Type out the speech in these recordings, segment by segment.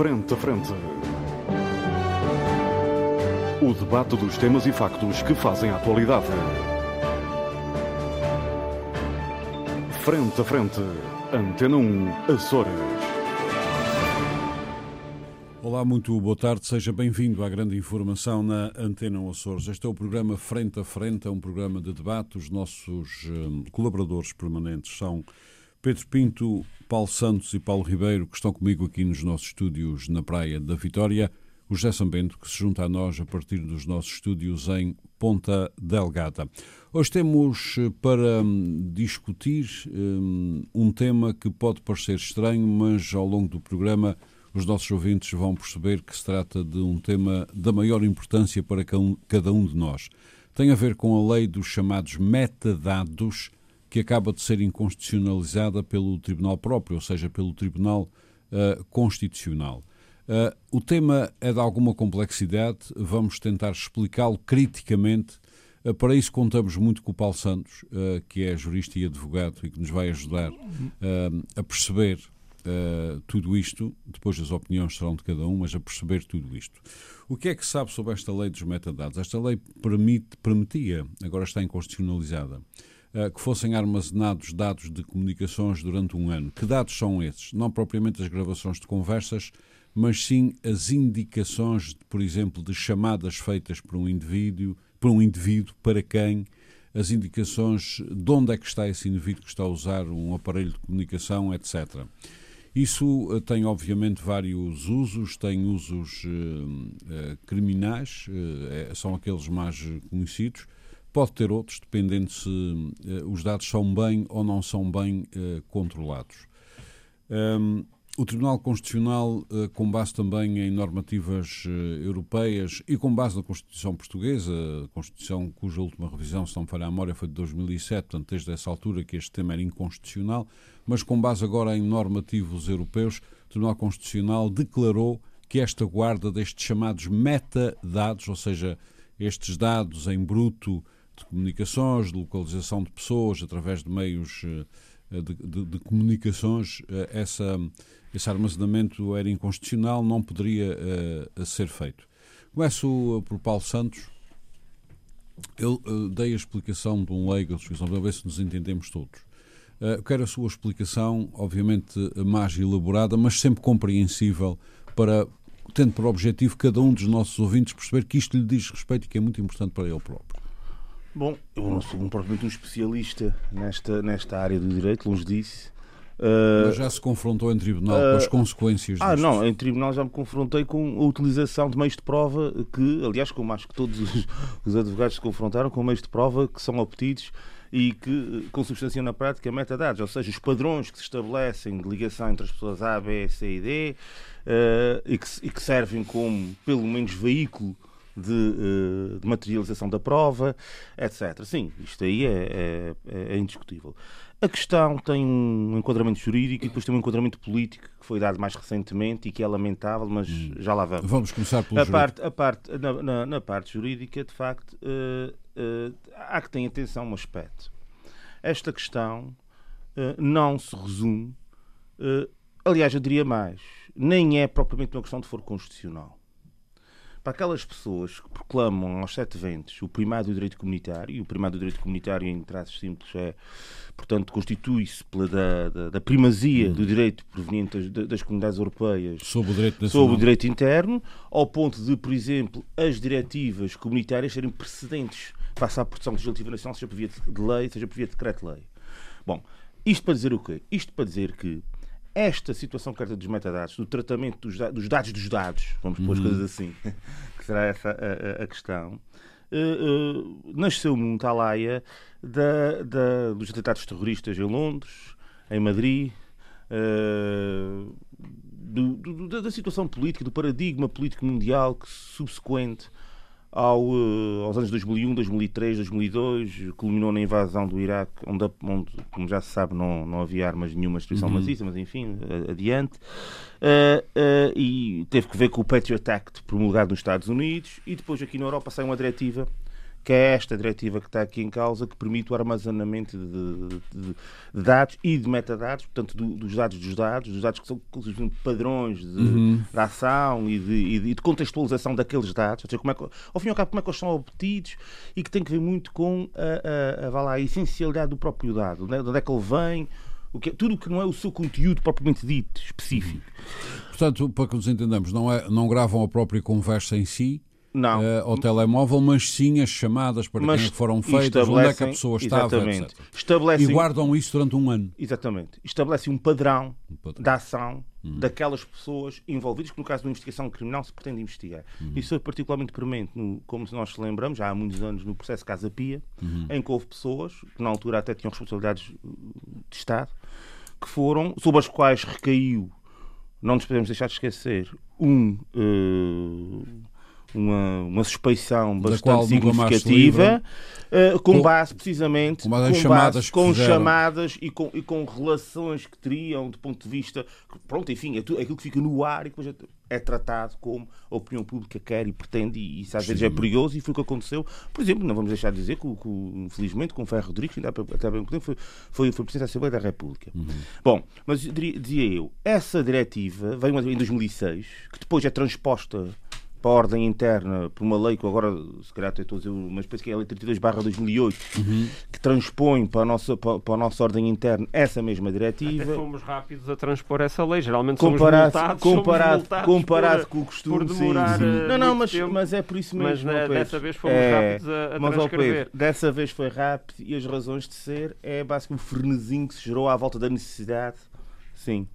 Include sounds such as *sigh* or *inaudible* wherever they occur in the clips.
Frente a Frente. O debate dos temas e factos que fazem a atualidade. Frente a Frente. Antena 1, Açores. Olá, muito boa tarde, seja bem-vindo à grande informação na Antena Açores. Este é o programa Frente a Frente, é um programa de debate. Os nossos hum, colaboradores permanentes são Pedro Pinto, Paulo Santos e Paulo Ribeiro, que estão comigo aqui nos nossos estúdios na Praia da Vitória. O José Sambento, que se junta a nós a partir dos nossos estúdios em Ponta Delgada. Hoje temos eh, para hum, discutir um, um tema que pode parecer estranho, mas ao longo do programa os nossos ouvintes vão perceber que se trata de um tema da maior importância para cada um de nós. Tem a ver com a lei dos chamados metadados, que acaba de ser inconstitucionalizada pelo Tribunal próprio, ou seja, pelo Tribunal uh, Constitucional. Uh, o tema é de alguma complexidade, vamos tentar explicá-lo criticamente. Uh, para isso, contamos muito com o Paulo Santos, que é jurista e advogado e que nos vai ajudar a perceber uh, tudo isto, depois as opiniões serão de cada um, mas a perceber tudo isto. O que é que sabe sobre esta lei dos metadados? Esta lei permite, permitia, agora está inconstitucionalizada, que fossem armazenados dados de comunicações durante um ano. Que dados são esses? Não propriamente as gravações de conversas, mas sim as indicações, por exemplo, de chamadas feitas por um indivíduo, por um indivíduo para quem as indicações de onde é que está esse indivíduo que está a usar um aparelho de comunicação, etc. Isso eh, tem, obviamente, vários usos, tem usos uh, criminais, uh, são aqueles mais conhecidos, pode ter outros, dependendo se uh, os dados são bem ou não são bem controlados. Um, o Tribunal Constitucional, com base também em normativas europeias e com base na Constituição Portuguesa, Constituição cuja última revisão, se não falha a memória, foi de 2007, portanto, desde essa altura que este tema era inconstitucional, mas com base agora em normativos europeus, o Tribunal Constitucional declarou que esta guarda destes chamados metadados, ou seja, estes dados em bruto de comunicações, de localização de pessoas através de meios eh, de, de, de comunicações, eh, essa, esse armazenamento era inconstitucional, não poderia uh, ser feito. Começo por Paulo Santos. Eu uh, dei a explicação de um leigo, para ver se nos entendemos todos. Uh, quero a sua explicação, obviamente mais elaborada, mas sempre compreensível, para, tendo por objetivo cada um dos nossos ouvintes perceber que isto lhe diz respeito e que é muito importante para ele próprio. Bom, eu não sou propriamente um especialista nesta, nesta área do direito, longe disso. Uh, Mas já se confrontou em tribunal uh, com as consequências Ah, não, em tribunal já me confrontei com a utilização de meios de prova que, aliás, como acho que todos os, os advogados se confrontaram com meios de prova que são obtidos e que consubstanciam na prática metadados, ou seja, os padrões que se estabelecem de ligação entre as pessoas A, B, C e D uh, e, que, e, que, servem como, pelo menos, veículo de, uh, de materialização da prova, etc. Sim, isto aí é, é, é indiscutível. A questão tem um enquadramento jurídico e depois tem um enquadramento político que foi dado mais recentemente e que é lamentável, mas hum. já lá vamos. Vamos começar pelo a parte, a parte na, na, na, parte jurídica, de facto, uh, uh, há que ter atenção a um aspecto. Esta questão uh, não se resume, aliás, eu diria mais, nem é propriamente uma questão de foro constitucional para aquelas pessoas que proclamam aos sete ventos o primário do direito comunitário, e o primário do direito comunitário, em traços simples, é, portanto, constitui-se da, da, da, primazia hum. do direito proveniente das, das, comunidades europeias sobre o, direito sobre o direito interno, ao ponto de, por exemplo, as diretivas comunitárias serem precedentes face à produção legislativa nacional, seja por via de lei, seja por via de decreto-lei. Bom, isto para dizer o quê? Isto para dizer que esta situação carta dos metadados, do tratamento dos, dos dados dos dados, vamos pôr as uhum. coisas assim, *laughs* que será essa a, a, a questão, uh, uh, nasceu num talaia da, da, dos atentados terroristas em Londres, em Madrid, uh, do, do, da situação política, do paradigma político mundial que subsequente ao, uh, aos anos 2001, 2003, 2002, culminou na invasão do Iraque, onde, onde como já se sabe, não, não havia armas nenhuma destruição uhum. maciça, mas enfim, adiante. Uh, uh, e teve que ver com o Patriot Act promulgado nos Estados Unidos e depois aqui na Europa sai uma diretiva que é esta diretiva que está aqui em causa, que permite o armazenamento de, de, de dados e de metadados, portanto, do, dos dados dos dados, dos dados que são padrões de, uhum. de ação e de, e de, contextualização daqueles dados, ou seja, como é que, ao fim e ao cabo, como é que eles são obtidos e que tem que ver muito com a, a, a, lá, a essencialidade do próprio dado, né? de onde é que ele vem, o que, é, tudo o que não é o seu conteúdo propriamente dito, específico. Portanto, para que nos entendamos, não, é, não gravam a própria conversa em si, não. Uh, ao telemóvel, mas sim as chamadas para mas quem foram feitas, onde é que a pessoa estava, exatamente. Estabelecem, e guardam isso durante um ano. Exatamente. Estabelecem um padrão, um padrão. da ação hum. daquelas pessoas envolvidas, que no caso de uma investigação criminal se pretende investigar. Hum. Isso foi particularmente premente, no, como nós lembramos, já há muitos anos, no processo Casa Pia, hum. em que houve pessoas, que na altura até tinham responsabilidades de Estado, que foram, sobre as quais recaiu, não nos podemos deixar de esquecer, um... Uh, uma, uma suspeição bastante significativa, uh, com, com, base precisamente com, base com, chamadas, base, com chamadas e com, e com relações que teriam do ponto de vista. Pronto, enfim, é, tudo, é aquilo que fica no ar e depois é, é tratado como a opinião pública quer e pretende, e isso às vezes é perigoso, e foi o que aconteceu. Por exemplo, não vamos deixar de dizer que, que infelizmente, com o Ferro Rodrigues, ainda até bem tempo, foi, foi, foi Presidente da Assembleia da República. Uhum. Bom, mas dizia eu, essa diretiva veio em 2006, que depois é transposta para a ordem interna por uma lei que agora, se calhar estou a dizer uma espécie que é a lei 32 barra 2008, uhum. que transpõe para a, nossa, para, para, a nossa ordem interna essa mesma diretiva. Até fomos rápidos a transpor essa lei, geralmente comparado, somos multados, comparado, somos multados comparado por, com o costume, por demorar sim, sim. Eh, não, não, mas, mas é por isso mesmo. Mas né, dessa vez fomos é, rápidos a, a mas, transcrever. Pedro, dessa vez foi rápido e as razões de ser é basicamente o frenesim que se gerou à volta da necessidade, sim,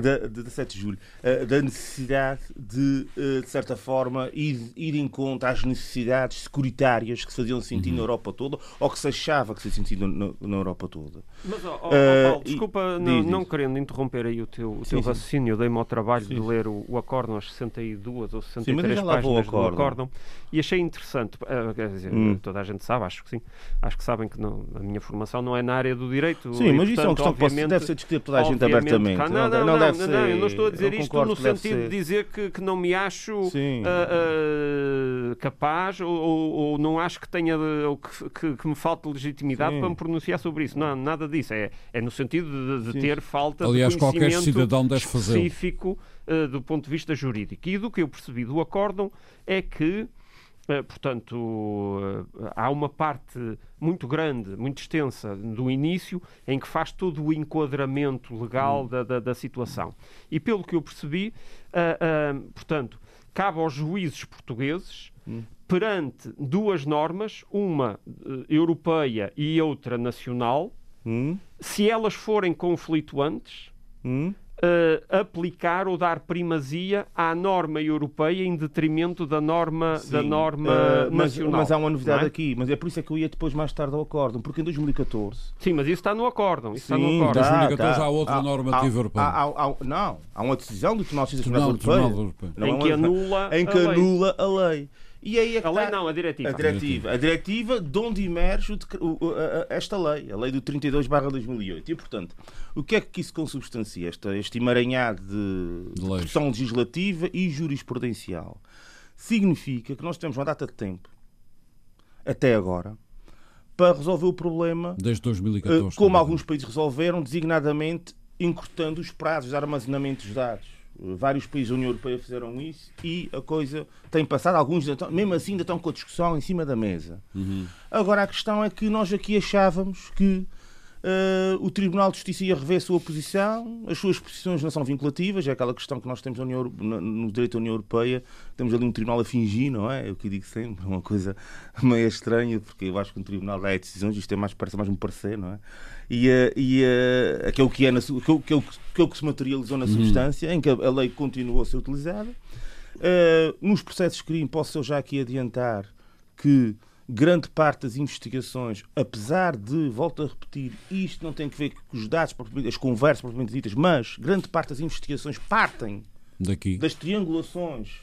da, de 7 de julho, eh, da necessidade de, eh, de certa forma, ir, ir em conta às necessidades securitárias que se faziam sentir uhum. na Europa toda ou que se achava que se sentiam na, na Europa toda. Mas, oh, oh, Paulo, desculpa, não, diz, não querendo interromper aí o teu, o teu sim, raciocínio, dei-me ao trabalho sim. de ler o, o acórdão, as 62 ou 63 sim, páginas do acórdão, e achei interessante, uh, quer dizer, hum. toda a gente sabe, acho que sim, acho que sabem que não, a minha formação não é na área do direito. Sim, e, mas portanto, isso é uma questão que deve ser discutida por toda a gente abertamente. Não, não, não, não, não, ser... não, eu não estou a dizer isto no sentido de dizer que, que não me acho uh, uh, capaz ou, ou, ou, não acho que tenha ou que, que, que me falte legitimidade Sim. para me pronunciar sobre isso. Não, nada disso. É, é no sentido de, de ter falta Aliás, de qualquer cidadão deve específico uh, do ponto de vista jurídico. E do que eu percebi do acórdão é que portanto, eh, há uma parte muito grande, muito extensa do início, em que faz todo o enquadramento legal hum. da, da, da, situação. E pelo que eu percebi, uh, uh, portanto, cabe aos juízes portugueses, hum. perante duas normas, uma europeia e outra nacional, hum. se elas forem conflituantes, hum uh, aplicar ou dar primazia à norma europeia em detrimento da norma, Sim, da norma uh, mas, nacional. Mas há uma novidade é? aqui, mas é por isso é que eu ia depois mais tarde ao acórdão, porque em 2014... Sim, mas isso está no acórdão. Isso Sim, está no acórdão. Em 2014 há outra há, normativa há, europeia. Há, há, não, há uma decisão do Tribunal de Justiça Europeia. Não, em que anula em que anula a lei. E aí é a lei não, a diretiva. A diretiva, a diretiva de onde emerge o, o, a, esta lei, a lei do 32 2008. E, portanto, o que é que isso consubstancia? Esta, este emaranhado de, de discussão legislativa e jurisprudencial. Significa que nós temos uma data de tempo, até agora, para resolver o problema. Desde 2014. Eh, como alguns países resolveram, designadamente encurtando os prazos de armazenamento dos dados. Vários países da União Europeia fizeram isso e a coisa tem passado. Alguns, mesmo assim, ainda estão com a discussão em cima da mesa. Uhum. Agora, a questão é que nós aqui achávamos que o Tribunal de Justiça ia rever a sua posição, as suas posições não são vinculativas, é aquela questão que nós temos União, no direito da União Europeia, temos ali um tribunal a fingir, não é? É o que eu digo sempre, é uma coisa *laughs* meio estranha, porque eu acho que um tribunal dá decisões, isto é mais, parece mais um parecer, não é? E, uh, e uh, aquilo que é, na, aquilo, aquilo, aquilo que se materializou na uhum. substância, em que a, a, lei continuou a ser utilizada. Uh, nos processos de crime, posso eu já aqui adiantar que grande parte das investigações, apesar de, volto a repetir, isto não tem que ver com os dados, as conversas propriamente ditas, mas grande parte das investigações partem Daqui. das triangulações,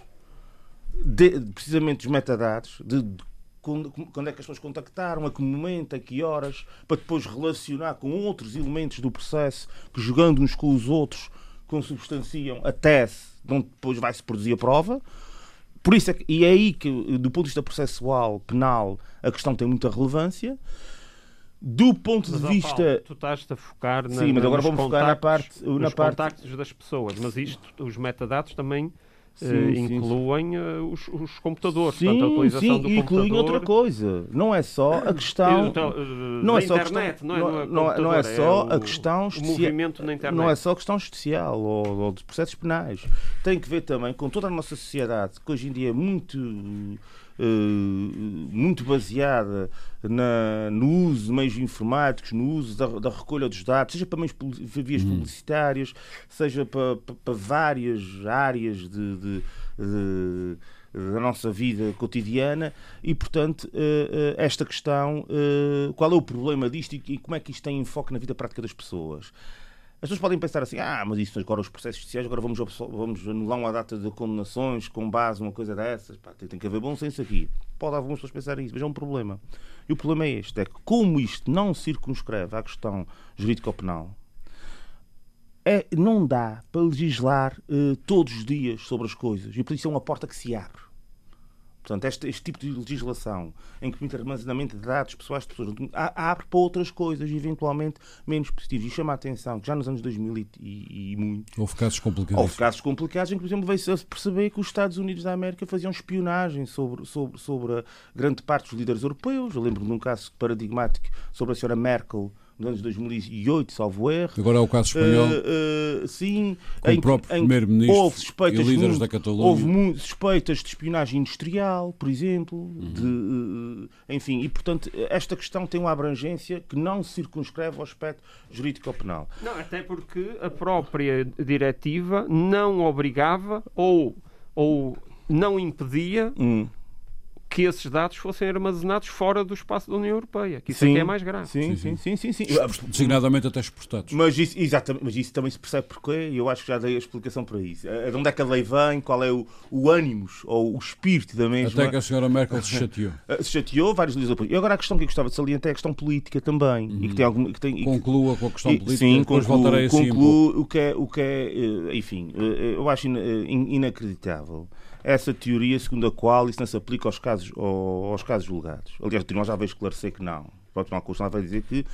de, precisamente dos metadados, de, de quando, quando, é que as pessoas contactaram, a que momento, a que horas, para depois relacionar com outros elementos do processo que, jogando uns com os outros, consubstanciam a tese de onde depois vai-se produzir a prova Por isso é que, e é aí que, do ponto de vista processual, penal, a questão tem muita relevância. Do ponto Mas, de vista. Paulo, tu estás-te a focar na, Sim, mas agora vamos focar na parte- na parte- contactos das pessoas. Mas isto, os metadados também Sim, eh, sim, sim. incluem eh, os, os computadores. Sim, portanto, a utilização sim, do e incluem computador. outra coisa. Não é só a questão. Então, eh, não da é só a internet, questão- não é, não- não é- não é computador, só a questão O movimento na internet. Não é só questão judicial ou, ou de processos penais. Tem que ver também com toda a nossa sociedade, que hoje em dia é muito, muito baseada na- no uso de meios informáticos, no uso da, da recolha dos dados, seja para meios vias publicitárias, seja para, para- para várias áreas de- de- de da nossa vida cotidiana e, portanto, eh, eh, esta questão, eh, qual é o problema disto e como é que isto tem enfoque na vida prática das pessoas? As pessoas podem pensar assim, ah, mas isso agora os processos judiciais, agora vamos, vamos anular uma data de condenações com base numa coisa dessas. Pá, tem, tem que haver bom senso aqui. Pode algumas pessoas pensarem isso, mas é um problema. E o problema é este, é que como isto não circunscreve à questão jurídico-penal, é, não dá para legislar eh, todos os dias sobre as coisas. E por isso é uma porta que se abre. Portanto, este, este tipo de legislação em que permite armazenamento de dados pessoais de pessoas abre para outras coisas, eventualmente menos positivas. E chama a atenção que já nos anos 2000 e, e, e muito, Houve casos complicados. Houve casos complicados em que, por exemplo, veio-se a perceber que os Estados Unidos da América faziam espionagem sobre, sobre, sobre grande parte dos líderes europeus. Eu lembro de um caso paradigmático sobre a senhora Merkel nos anos 2008, salvo erro. Agora é o caso espanhol. Uh, uh, sim, Com o em que- próprio primeiro-ministro houve suspeitas e líderes muito- da Catalunha. Houve suspeitas de espionagem industrial, por exemplo, Uhum. de, uh, enfim, e portanto esta questão tem uma abrangência que não se circunscreve ao aspecto jurídico-penal. Não, até porque a própria diretiva não obrigava ou, ou não impedia Hum. Que esses dados fossem armazenados fora do espaço da União Europeia. Que isso Sim. aqui é mais grave. Sim, sim, sim, sim, sim. Designadamente até exportados. Mas isso, exatamente, mas isso também se percebe porquê, e eu acho que já dei a explicação para isso. Eh, De onde é que a lei vem, qual é o, o ânimos ou o espírito da mesma. Até que a senhora Merkel se chateou. *laughs* Eh, Se chateou, vários líderes depois. E agora a questão que eu gostava de salientar é a questão política também. E que tem algum, que tem, e que- Conclua com a questão e- política. Sim, depois concluo, voltarei assim. um pouco. concluo o que é, o que é eh, enfim, eu acho ina- in- inacreditável essa teoria segundo a qual isso não se aplica aos casos, ao- aos casos julgados. Aliás, o Tribunal já veio esclarecer que não. O Tribunal Constitucional vai dizer que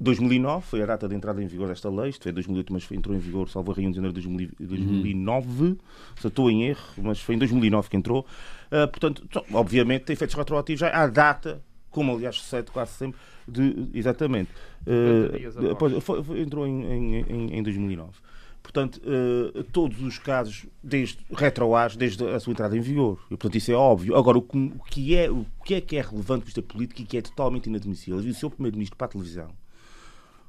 2009 foi a data de entrada em vigor desta lei, isto foi 2008, mas entrou em vigor, salvo erro, em janeiro de 2000 2009, se eu estou em erro, mas foi em 2009 que entrou. Ah, portanto, obviamente, tem efeitos retroativos já à data, como aliás sucede quase sempre, de, exatamente. 50 dias após. depois, foi- foi- entrou em, em, em- em 2009. Portanto, eh, todos os casos, desde retroage, desde a sua entrada em vigor. E, portanto, isso é óbvio. Agora, o que, é, o que é que é relevante vista político e que é totalmente inadmissível? O seu Primeiro-Ministro para a televisão.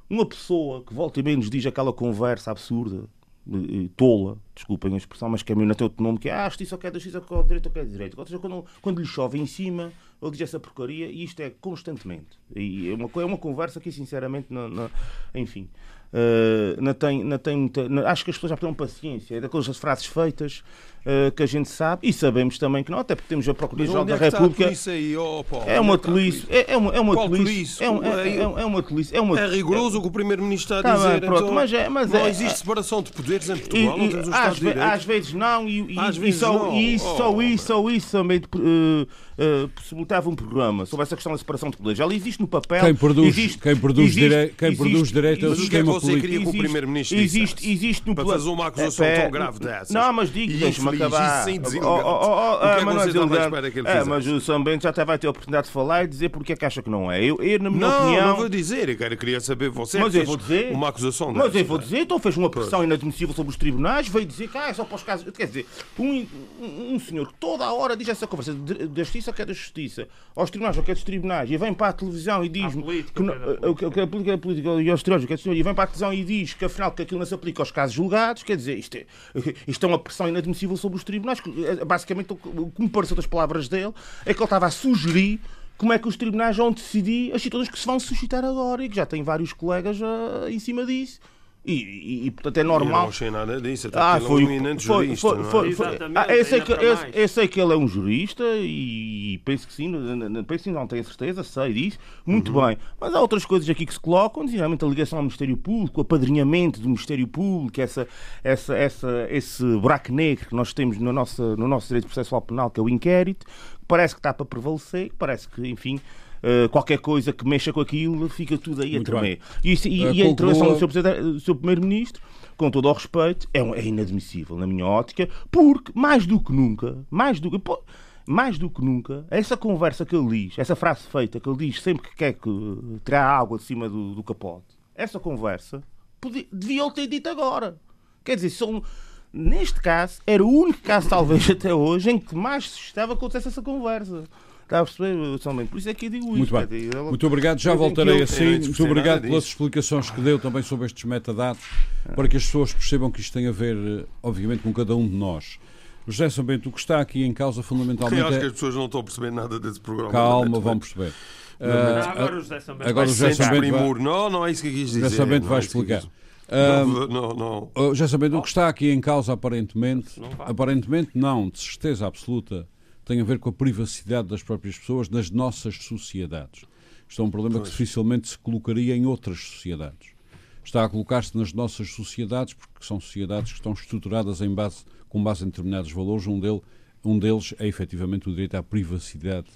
Uma pessoa que volta e menos diz aquela conversa absurda, eh, eh, tola, desculpem a expressão, mas que mim não tem outro nome, que é ah, só quer justiça, quer direito, ou quer direito. Ou seja, quando, quando lhe chove em cima, ele diz essa porcaria e isto é constantemente. E é uma, é uma conversa que, sinceramente, não, não- enfim, eh, não tem, não tem muita. não- acho que as pessoas já terão paciência. É daquelas frases feitas eh, que a gente sabe e sabemos também que não, até porque temos a Procuradoria-Geral da é que está a República. polícia aí, oh, Paulo? É uma é tolice. É, é uma, é uma tolice. É, um- é, é, é uma tolice. É, uma, É rigoroso o que o Primeiro-Ministro está a Tá dizer. pronto, então, mas é- mas não é- existe separação de poderes em E- Portugal, não e temos um às, ve- às vezes não, e, e- Às e vezes só, não. e isso, Oh, só isso, só isso também eh, eh, possibilitava um programa sobre essa questão da separação de poderes. Ali existe no papel. Quem produz, existe, quem produz, existe- direi- quem produz existe- direito é o sistema político. Existe- Primeiro-Ministro existe, existe no Para fazer uma acusação É, tão grave dessas. Não, mas digo, E deixa-me infeliz, acabar. isso sem Oh, deselegante. oh, oh, O que é ah, que mas não É, fizesse? mas o São Bento já até vai ter a oportunidade de falar e dizer porque é que acha que não é. Eu, eu na minha Não, opinião. não vou dizer. Eu quero- queria saber você Mas eu vou dizer. uma acusação Mas eu vou pá. dizer, então fez uma pressão inadmissível sobre os tribunais, veio dizer que ah, é só para os casos. Quer dizer, um, um, um senhor que toda a hora diz essa conversa da justiça que é da justiça, aos tribunais ou que é dos tribunais, e vem para a televisão e diz política, que, não- que é é política é política e aos tribunais é do senhor, e vem para a televisão e diz que afinal que aquilo não se aplica aos casos julgados, quer dizer, isto é, *laughs* isto é uma pressão inadmissível sobre os tribunais. eh, Basicamente, o que me pareceu das palavras dele é que ele estava a sugerir como é que os tribunais vão decidir as situações que se vão suscitar agora e que já tem vários colegas ah, em cima disso. E, e, e, portanto é Eu normal. não achei nada disso, até Ah, foi, ele é um eminente foi, jurista. foi, não é? foi, foi. Exatamente, Ah, eu, sei que, eu, eu sei que ele é um jurista e penso que sim, não- penso que não tenho certeza, sei disso. Muito Uhum. bem. Mas há outras coisas aqui que se colocam, geralmente a ligação ao Ministério Público, o apadrinhamento do Ministério Público, essa, essa, essa, esse buraco negro que nós temos no nosso, no nosso direito processual penal, que é o inquérito, que parece que está para prevalecer, que parece que, enfim. Eh, qualquer coisa que mexa com aquilo fica tudo aí Muito a tremer. E, isso- e- Eh, e a intervenção do Sr. Primeiro-Ministro, com todo o respeito, é, um- é inadmissível na minha ótica, porque mais do que nunca, mais do pô, Mais do que nunca, essa conversa que ele diz, essa frase feita que ele diz sempre que quer que eh, tirar água de cima do, do capote, essa conversa podia, devia ele ter dito agora. Quer dizer, são, neste caso, era o único caso, talvez *laughs* até hoje, em que mais se estava que acontecesse essa conversa. Está a perceber, somente? Por isso é que eu digo isso. Muito bem. dizer, ele- Muito obrigado. Já eu voltarei que- assim. eu Muito obrigado pelas disso. explicações que deu também sobre estes metadados, para que as pessoas percebam que isto tem a ver, eh, obviamente, com cada um de nós. José Sambento, o que está aqui em causa Eu fundamentalmente acho que é. as pessoas não estão a perceber nada desse programa. Calma, vão muito. perceber. Ah, agora o José Sambento agora vai o José vai-. Não, não é isso que eu quis dizer. José vai é que eu explicar. Não, não, não. Oh, Já sabendo, o que está aqui em causa, aparentemente, Não vai. aparentemente não, de certeza absoluta, tem a ver com a privacidade das próprias pessoas nas nossas sociedades. Isto é um problema que dificilmente se colocaria em outras sociedades. Está a colocar-se nas nossas sociedades, porque são sociedades que estão estruturadas em base, com base em determinados valores. Um, dele, um deles é efetivamente o direito à privacidade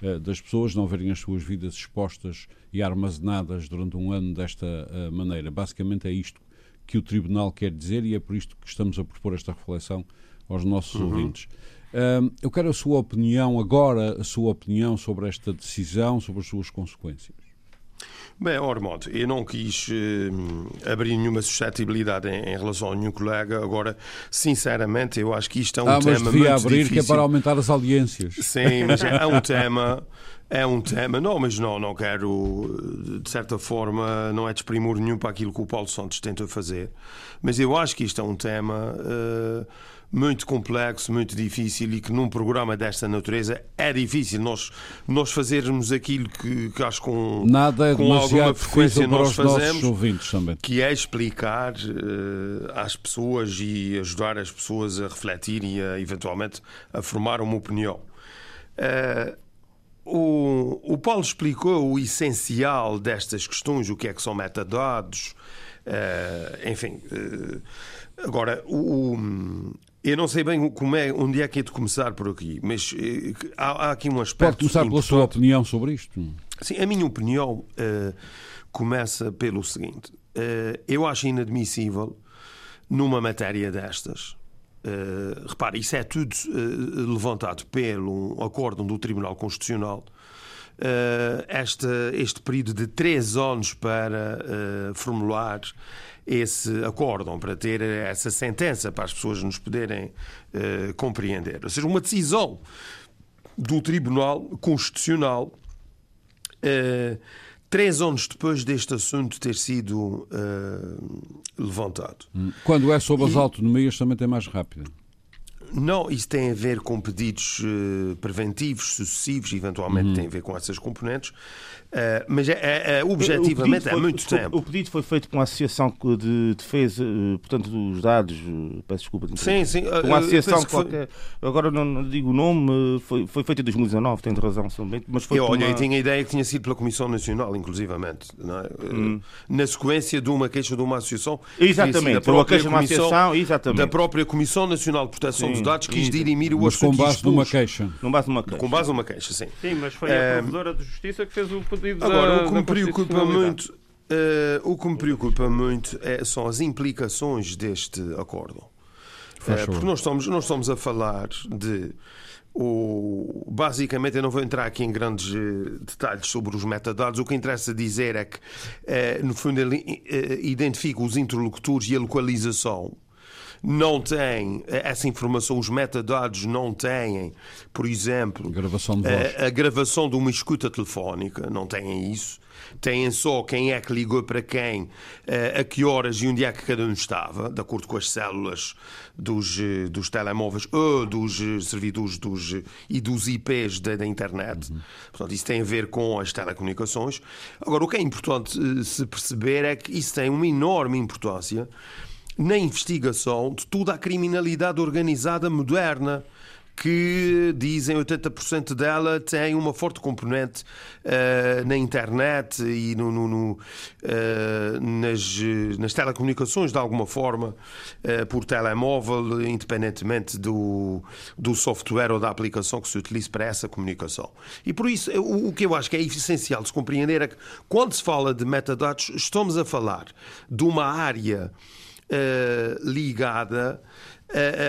eh, das pessoas, não verem as suas vidas expostas e armazenadas durante um ano desta eh, maneira. Basicamente é isto que o Tribunal quer dizer e é por isto que estamos a propor esta reflexão aos nossos ouvintes. Eu quero a sua opinião, agora, a sua opinião sobre esta decisão, sobre as suas consequências. Bem, Ormond, eu não quis eh, abrir nenhuma suscetibilidade em, em relação ao nenhum colega. Agora, sinceramente, eu acho que isto é um ah, mas tema devia muito abrir difícil. que é para aumentar as audiências. Sim, mas é um *laughs* tema. É um tema. Não, mas não, não quero, de certa forma, não é desprimor nenhum para aquilo que o Paulo Santos tenta fazer. Mas eu acho que isto é um tema eh, muito complexo, muito difícil e que num programa desta natureza é difícil nós, nós fazermos aquilo que, que acho com, Nada é com alguma frequência nós fazemos que é explicar eh, às pessoas e ajudar as pessoas a refletir e a, eventualmente a formar uma opinião. Eh, o, o Paulo explicou o essencial destas questões, o que é que são metadados, eh, enfim. eh, agora, o, o- eu não sei bem como é, onde é que é de começar por aqui, mas eh, há, há aqui um aspecto. Pode começar pela sua opinião sobre isto. Sim, a minha opinião começa pelo seguinte: eu acho inadmissível numa matéria destas. Eh, repare, isso é tudo eh, levantado pelo acórdão do Tribunal Constitucional. eh, este, este período de três anos para formular esse acórdão, para ter essa sentença, para as pessoas nos poderem compreender. Ou seja, uma decisão do Tribunal Constitucional três anos depois deste assunto ter sido eh, levantado. Quando é sobre as E- autonomias, também tem mais rápida. Não, isso tem a ver com pedidos eh, preventivos, sucessivos, eventualmente tem a ver com essas componentes, eh, mas é, é- é- O objetivamente é foi- muito foi- tempo. O pedido foi feito por uma associação de defesa, eh, portanto, dos dados. eh, Peço desculpa. de Sim, sim. Uma eh, associação que foi- qualquer. Agora não, não digo o nome, foi, foi feito em 2019, tem razão, São Bento, mas foi Eu, olha, uma... eu tinha a ideia que tinha sido pela Comissão Nacional, inclusivamente, não é? Hum. na sequência de uma queixa de uma associação. Exatamente, da por uma própria queixa de uma Comissão- associação, exatamente. Da própria Comissão Nacional de Proteção Sim, dos Dados quis isso. dirimir o com assunto. e base numa queixa. Não base numa queixa. Com base numa queixa, sim. Sim, mas foi a Provedora de Justiça que fez o pedido Agora, da, o que me preocupa muito, eh, o que me preocupa muito é- são as implicações deste acordo. Eh, porque nós estamos, nós estamos a falar de. O, basicamente, eu não vou entrar aqui em grandes eh, detalhes sobre os metadados. O que interessa dizer é que, no fundo, ele identifica os interlocutores e a localização não têm essa informação, os metadados não têm, por exemplo, gravação de voz. a, a gravação de uma escuta telefónica, não têm isso. Têm só quem é que ligou para quem, eh, a que horas e onde é que cada um estava, de acordo com as células dos, eh, dos telemóveis ou dos eh, servidores dos, e dos IPs da, da internet. Uhum. Portanto, isso tem a ver com as telecomunicações. Agora, o que é importante se perceber é que isso tem uma enorme importância na investigação de toda a criminalidade organizada moderna que dizem 80% dela tem uma forte componente uh, na internet e no, no, no, uh, nas, nas telecomunicações, de alguma forma, uh, por telemóvel, independentemente do, do software ou da aplicação que se utilize para essa comunicação. E por isso, o, o que eu acho que é essencial de se compreender é que, quando se fala de metadados, estamos a falar de uma área ligada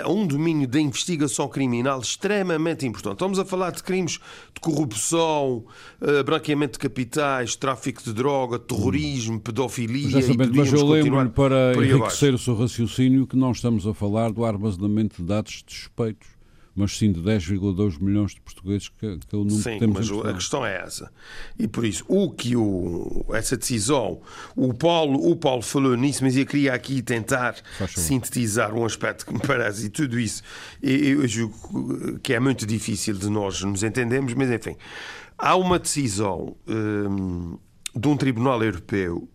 a, um domínio da investigação criminal extremamente importante. Estamos a falar de crimes de corrupção, uh, branqueamento de capitais, tráfico de droga, terrorismo, pedofilia. Exatamente, mas eu lembro-lhe para enriquecer o seu raciocínio que não estamos a falar do armazenamento de dados de suspeitos mas sim de 10,2 milhões de portugueses, que, que é o número sim, que temos mas a questão é essa. E por isso, o que o, essa decisão, o Paulo, o Paulo falou nisso, mas eu queria aqui tentar sintetizar um aspecto que me parece, e tudo isso, eu, eu julgo que é muito difícil de nós nos entendermos, mas enfim, há uma decisão hum, de um tribunal europeu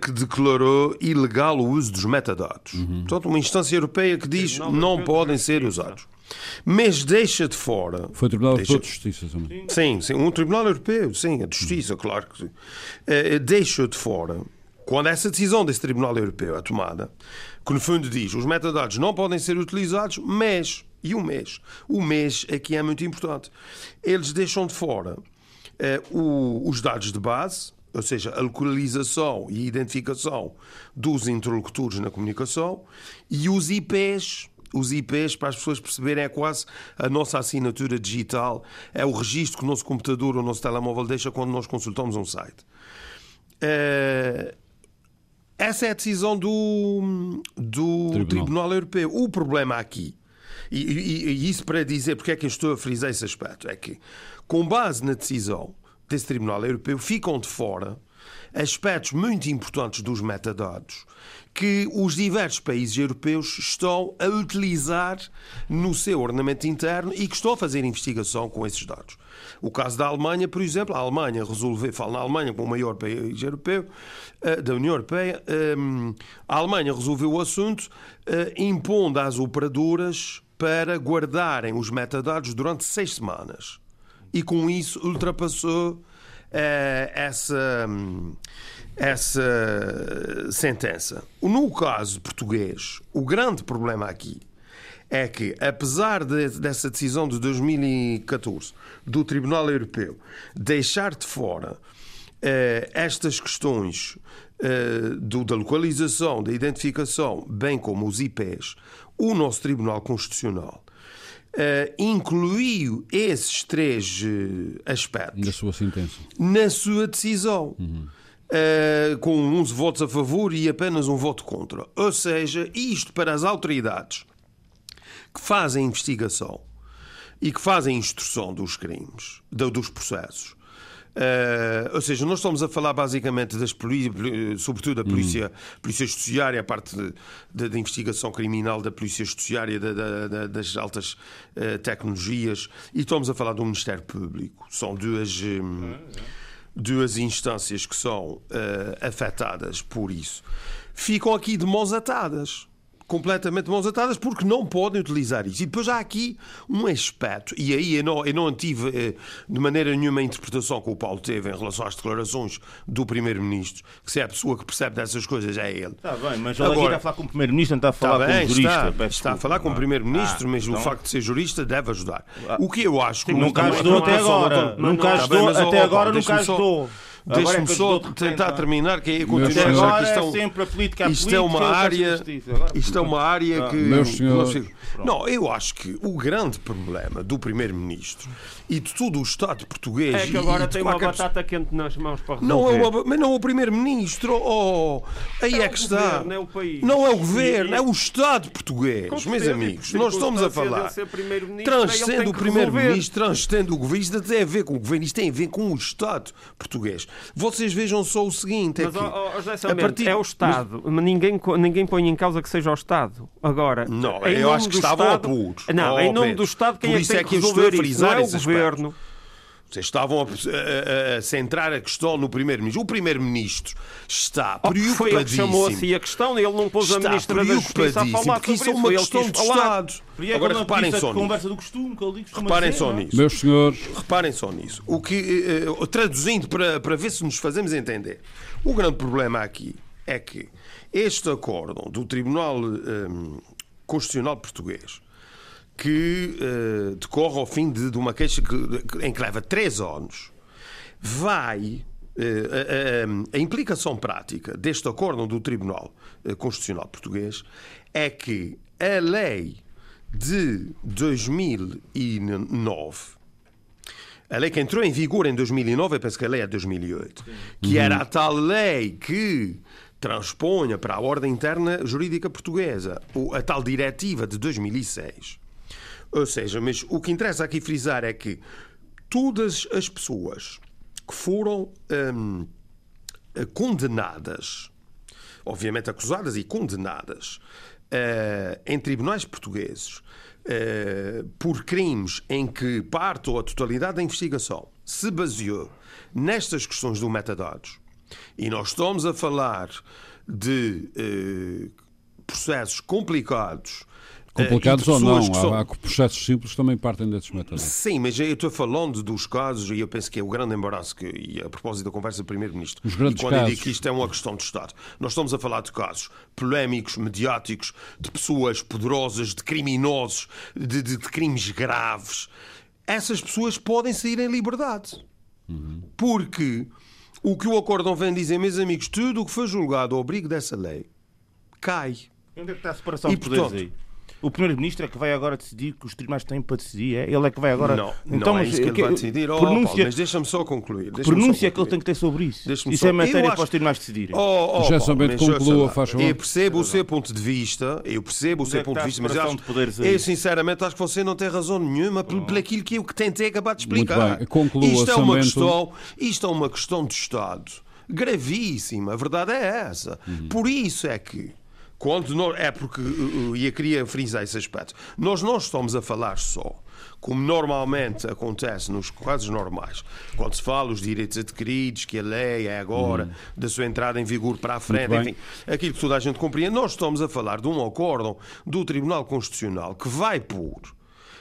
que declarou ilegal o uso dos metadados. Uhum. Portanto, uma instância europeia que diz não, não podem ser usados. Mas deixa de fora. Foi o Tribunal deixa... de Justiça também. Sim, sim, um Tribunal Europeu, sim, a de Justiça, uhum. claro que sim. Uh, deixa de fora, quando essa decisão desse Tribunal Europeu é tomada, que no fundo diz os metadados não podem ser utilizados, mas. E o mês? O mês aqui é muito importante. Eles deixam de fora uh, o, os dados de base, ou seja, a localização e identificação dos interlocutores na comunicação e os IPs. Os IPs, para as pessoas perceberem, é quase a nossa assinatura digital, é o registro que o nosso computador ou o nosso telemóvel deixa quando nós consultamos um site. Uh, essa é a decisão do, do Tribunal. Tribunal Europeu. O problema aqui, e, e, e, isso para dizer porque é que eu estou a frisar esse aspecto, é que, com base na decisão desse Tribunal Europeu ficam de fora aspectos muito importantes dos metadados que os diversos países europeus estão a utilizar no seu ordenamento interno e que estão a fazer investigação com esses dados. O caso da Alemanha, por exemplo, a Alemanha resolveu, falo na Alemanha como o maior país europeu, eh, da União Europeia, eh, a Alemanha resolveu o assunto eh, impondo às operadoras para guardarem os metadados durante seis semanas e com isso ultrapassou uh, essa, essa sentença. No caso português, o grande problema aqui é que, apesar de, dessa decisão de 2014 do Tribunal Europeu deixar de fora uh, estas questões uh, do, da localização, da identificação, bem como os IPs, o nosso Tribunal Constitucional uh, incluiu esses três uh, aspectos na sua sentença, na sua decisão. Uhum. Uh, com 11 votos a favor e apenas um voto contra. Ou seja, isto para as autoridades que fazem investigação e que fazem instrução dos crimes, dos processos, Uh, ou seja, nós estamos a falar basicamente das sobretudo da polícia, hum. polícia judiciária, a parte da investigação criminal da polícia judiciária, da, da, das altas uh, tecnologias, e estamos a falar do Ministério Público. São duas. Um, duas instâncias que são uh, afetadas por isso, ficam aqui de mãos atadas completamente mãos atadas porque não podem utilizar isso. E depois há aqui um aspecto, e aí eu não, eu não tive eh, de maneira nenhuma a interpretação que o Paulo teve em relação às declarações do Primeiro-Ministro, que se é a pessoa que percebe dessas coisas é ele. Está bem, mas ele Agora, está a falar com o Primeiro-Ministro, não está a falar está com o jurista. Está, está a falar com o ah, Primeiro-Ministro, ah, mas então... o facto de ser jurista deve ajudar. Ah, o que eu acho que... Nunca ajudou até agora. Nunca ajudou, até agora nunca ajudou. Agora é eu só tentar terminar, que é senhores- já Agora que isto é é um- sempre a política a isto é uma eu área- Isto é uma área que. Meus senhores- Não, eu acho que o grande problema do Primeiro-Ministro e de todo o Estado português. É que agora tem uma batata quente nas mãos para Não resolver. é o, mas não é o Primeiro-Ministro, oh, aí é, É que está. governo, é o país. Não é o governo, é o Estado português, meus amigos. Nós estamos a falar. Transcende tem o Primeiro-Ministro, transcende o governo. Isto tem a ver com o governo, isto tem a ver com o Estado português. Vocês vejam só o seguinte: é Mas, que. a partir- é o Estado. Mas ninguém, ninguém põe em causa que seja o Estado. Agora, Não, eu acho que do estavam Estado. Não, Oh, em nome do Estado, quem é que isso tem é que resolver isso? Não é o aspecto. Governo. Vocês estavam a, a- a- centrar a questão no Primeiro-Ministro. O Primeiro-Ministro está Oh, Foi ele que chamou preocupadíssimo. assim a questão, ele não pôs a Ministra da Justiça a falar porque sobre isso é uma questão que de. Estado. É Agora reparem só nisso. conversa do costume que ele costuma Reparem dizer, só não é? nisso. Meus senhores, Reparem só nisso. O que, eh, eh, traduzindo para, para ver se nos fazemos entender, o grande problema aqui é que este acórdão do Tribunal eh, Constitucional Português, que eh, decorre ao fim de, de uma queixa que- em que leva três anos, vai. eh, a, a- a implicação prática deste acórdão do Tribunal eh, Constitucional Português é que a lei de 2009 a lei que entrou em vigor em 2009, eu penso que a lei é de 2008, que era a tal lei que transponha para a ordem interna jurídica portuguesa a tal diretiva de 2006. Ou seja, mas o que interessa aqui frisar é que todas as pessoas que foram hum, condenadas, obviamente acusadas e condenadas, eh, em tribunais portugueses eh, por crimes em que parte ou a totalidade da investigação se baseou nestas questões do metadados, e nós estamos a falar de eh, processos complicados. Complicados de ou não, são- há, há processos simples que também partem desses métodos. Sim, mas eu estou falando dos casos, e eu penso que é o grande embaraço, que, e a propósito da conversa do Primeiro-Ministro, quando eu casos. digo que isto é uma questão de Estado, nós estamos a falar de casos polémicos, mediáticos, de pessoas poderosas, de criminosos, de, de- de crimes graves. Essas pessoas podem sair em liberdade. Porque o que o acórdão vem dizer, meus amigos, tudo o que foi julgado ao abrigo dessa lei cai. Onde é que está a separação E, de poderes portanto, aí? O Primeiro-Ministro é que vai agora decidir que os tribunais têm para decidir, é? Ele é que vai agora. Não, então, não é mas isso que ele que- vai decidir. Oh, pronúncia, Paulo, mas deixa-me só concluir. que deixa-me só pronúncia é que ele concluir. tem que ter sobre isso. Deixa-me Isso só- é matéria eu para os acho- tribunais decidirem. Oh, oh, Já Paulo, somente conclua, faz favor. Eu percebo o seu ponto de vista, eu percebo o seu é ponto de vista, mas eu, acho, sinceramente acho que você não tem razão nenhuma pelo, pelo aquilo que eu que tentei acabar de explicar. Conclua, isto, é uma questão, isto é uma questão de Estado gravíssima, a verdade é essa. Uhum. Por isso é que quando é porque, e eu queria frisar esse aspecto, nós não estamos a falar só, como normalmente acontece nos casos normais, quando se fala os direitos adquiridos, que a lei é agora, da sua entrada em vigor para a frente, Uhum. enfim, aquilo que toda a gente compreende, nós estamos a falar de um acórdão do Tribunal Constitucional que vai pôr,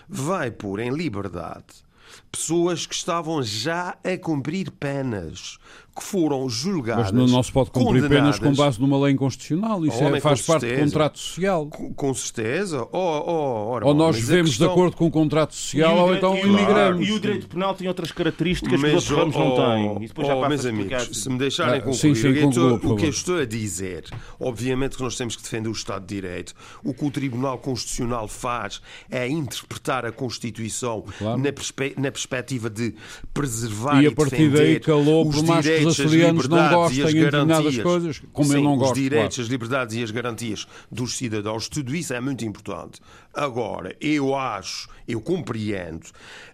vai pôr em liberdade pessoas que estavam já a cumprir penas, que foram julgadas. Mas não se pode cumprir penas com base numa lei inconstitucional. Isso é- Homem, faz com parte do contrato social. Com, com certeza. Oh, oh, ora, Ou bom, nós mas vivemos questão- de acordo com o contrato E social o ou então e o- imigramos. E o direito penal tem outras características que os Mas, outros ramos não oh, têm. E depois já oh, passa meus amigos, se me deixarem Ah, concluir, sim, sim, o que eu conclua, estou- por o que eu favor. estou a dizer, obviamente que nós temos que defender o Estado de Direito. O que o Tribunal Constitucional faz é interpretar a Constituição Claro. na, perspe- na perspectiva de preservar E e, a partir daí defender calou, os por os açorianos não e as em determinadas garantias. coisas, como eu Sim, não gosto, Os direitos, claro. as liberdades e as garantias dos cidadãos, tudo isso é muito importante. Agora, eu acho, eu compreendo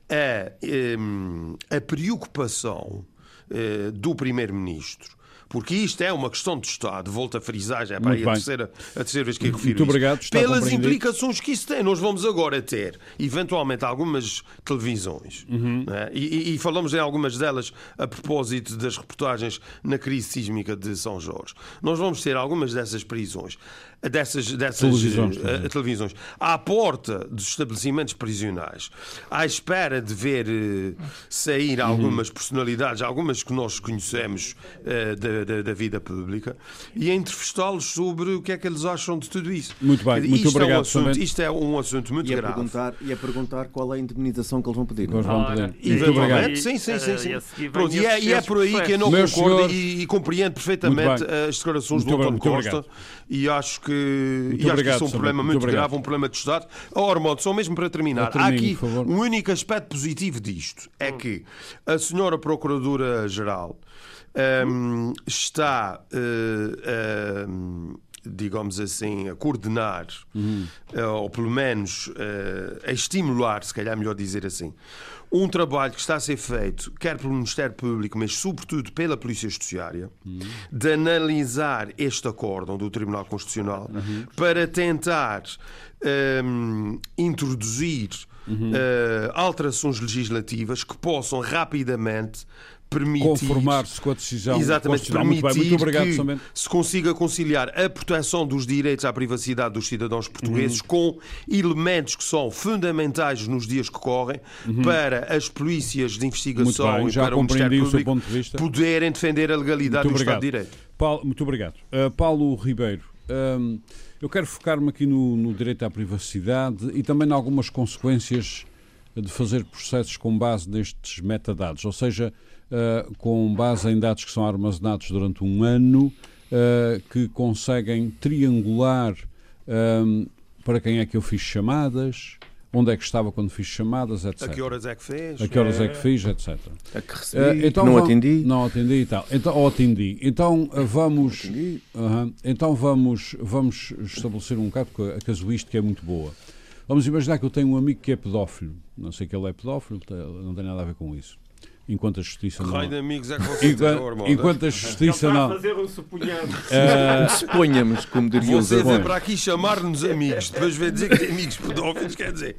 a, hum, a preocupação eh, do Primeiro-Ministro. Porque isto é uma questão de Estado, volto a frisar, já é para aí a terceira, a terceira vez que eu refiro Muito isto. obrigado, está Pelas implicações que isso tem. Nós vamos agora ter, eventualmente, algumas televisões, Uhum. né? e, e- e falamos em algumas delas a propósito das reportagens na crise sísmica de São Jorge. Nós vamos ter algumas dessas prisões, dessas, dessas Televisões, exemplo. televisões, à porta dos estabelecimentos prisionais, à espera de ver eh, sair Uhum. algumas personalidades, algumas que nós conhecemos eh, da, da, da, da vida pública e a entrevistá-los sobre o que é que eles acham de tudo isso. Muito bem, muito isto obrigado, É um assunto, isto é um assunto muito E a, grave. perguntar, e a perguntar qual é a indemnização que eles vão pedir. Nós vamos Ora, pedir. e Muito obrigado. Eventualmente, sim, sim, sim. sim. e Pronto, e, é, e é por aí que eu não Meus concordo senhores- e, e compreendo perfeitamente as declarações Muito do António Costa obrigado. e acho que, e acho que obrigado, isso é um problema Muito muito, obrigado. grave, um problema de Estado. Oh, Ormond, só mesmo para terminar, há Termine, aqui um único aspecto positivo disto: é que a senhora Procuradora-Geral hum, está. eh, hum, digamos assim, a coordenar, eh, ou pelo menos eh, a estimular, se calhar é melhor dizer assim, um trabalho que está a ser feito, quer pelo Ministério Público, mas sobretudo pela Polícia Judiciária, de analisar este acórdão do Tribunal Constitucional para tentar hum, introduzir eh, alterações legislativas que possam rapidamente permitir Conformar-se com a decisão Exatamente, constitucional. Muito bem, permitir muito obrigado, que Somente. se consiga conciliar a proteção dos direitos à privacidade dos cidadãos portugueses com elementos que são fundamentais nos dias que correm para as polícias de investigação bem, e para o Ministério o Público de poderem defender a legalidade Muito do Estado de. Direito. Paulo, muito obrigado. Uh, Paulo Ribeiro, um, eu quero focar-me aqui no, no direito à privacidade e também em algumas consequências de fazer processos com base nestes metadados, ou seja, uh, com base em dados que são armazenados durante um ano, uh, que conseguem triangular um, para quem é que eu fiz chamadas, onde é que estava quando fiz chamadas, etc. A que horas é que fez? A que horas é que fiz, etc. A que recebi, Eh, então não atendi. Não atendi e tal. Então, ou atendi. Então eh, vamos. atendi. Aham. Então vamos, vamos estabelecer um bocado, porque a casuística é muito boa. Vamos imaginar que eu tenho um amigo que é pedófilo. Não sei que ele é pedófilo, não tem nada a ver com isso. Enquanto a justiça não. Raio de amigos é Enquanto, enquanto a Ele justiça está a não. fazer um. *laughs* Eh, Suponhamos, como diriam os avós. para aqui chamar-nos amigos, depois vem dizer que tem amigos pedófilos, quer dizer,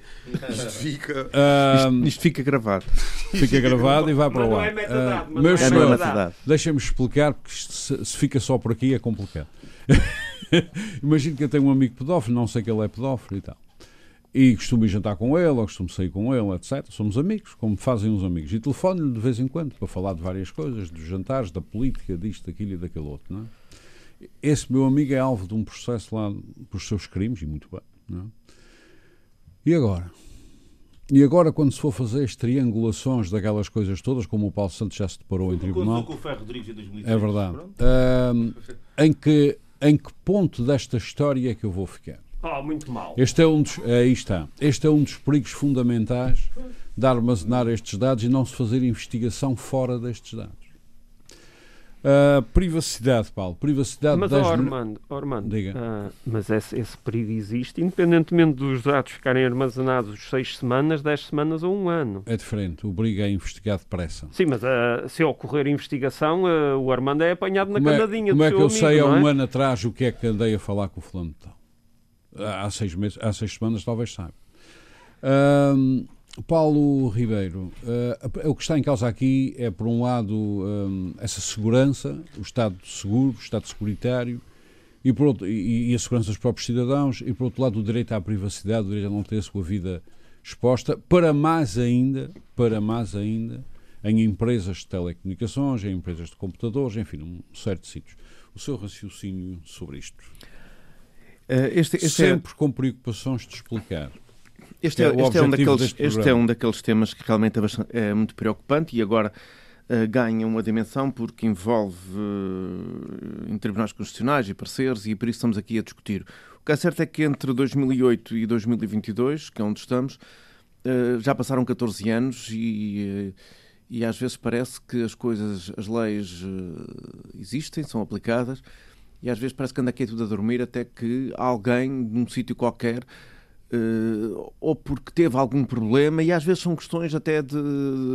isto fica. ah, Isto, isto fica gravado. fica gravado e vai para não ar. é metadado, Ah, mas meus não É, não é senhores, metadado. metadado. Deixem-me explicar, porque isto se, se fica só por aqui é complicado. *laughs* Imagino que eu tenho um amigo pedófilo, não sei que ele é pedófilo e tal. E costumo jantar com ele, ou costumo sair com ele, etc. Somos amigos, como fazem os amigos. E telefono-lhe de vez em quando para falar de várias coisas, dos jantares, da política, disto, daquilo e daquele outro. Não é? Esse meu amigo é alvo de um processo lá por seus crimes, e muito bem. Não é? E agora? E agora, quando se for fazer as triangulações daquelas coisas todas, como o Paulo Santos já se deparou em tribunal, Com o Ferro Rodrigues em 2003. é verdade. Ahm, em, que, em que ponto desta história é que eu vou ficar? Oh, muito mal. Este é um dos, aí está. Este é um dos perigos fundamentais de armazenar estes dados e não se fazer investigação fora destes dados. Ah, privacidade, Paulo. Privacidade Mas, das oh, Armando, oh, Armando ah, mas esse, esse perigo existe, independentemente dos dados ficarem armazenados seis semanas, dez semanas ou um ano. É diferente. O perigo é investigar depressa. Sim, mas ah, se ocorrer investigação, ah, o Armando é apanhado na Como é, canadinha como é que eu amigo, sei há é? um ano atrás o que é que andei a falar com o fulano de tal? Há seis, meses, há seis semanas talvez saiba. Ahm, Paulo Ribeiro, ah, o que está em causa aqui é, por um lado, ahm, essa segurança, o Estado seguro, o Estado securitário, e, por outro, e, e a segurança dos próprios cidadãos, e por outro lado, o direito à privacidade, o direito a não ter a sua vida exposta, para mais ainda, para mais ainda, em empresas de telecomunicações, em empresas de computadores, enfim, num certo sítios. O seu raciocínio sobre isto? Eh, Este, este é, Sempre com preocupações de explicar. este é é, este é um daqueles, este é um daqueles temas que realmente é, bastante- é muito preocupante e agora eh, ganha uma dimensão porque envolve eh, em tribunais constitucionais e parceiros e por isso estamos aqui a discutir. O que é certo é que entre 2008 e 2022, que é onde estamos, eh, já passaram 14 anos e, e às vezes parece que as coisas, as leis existem, são aplicadas e às vezes parece que anda aqui tudo a dormir até que alguém num sítio qualquer eh, ou porque teve algum problema e às vezes são questões até de,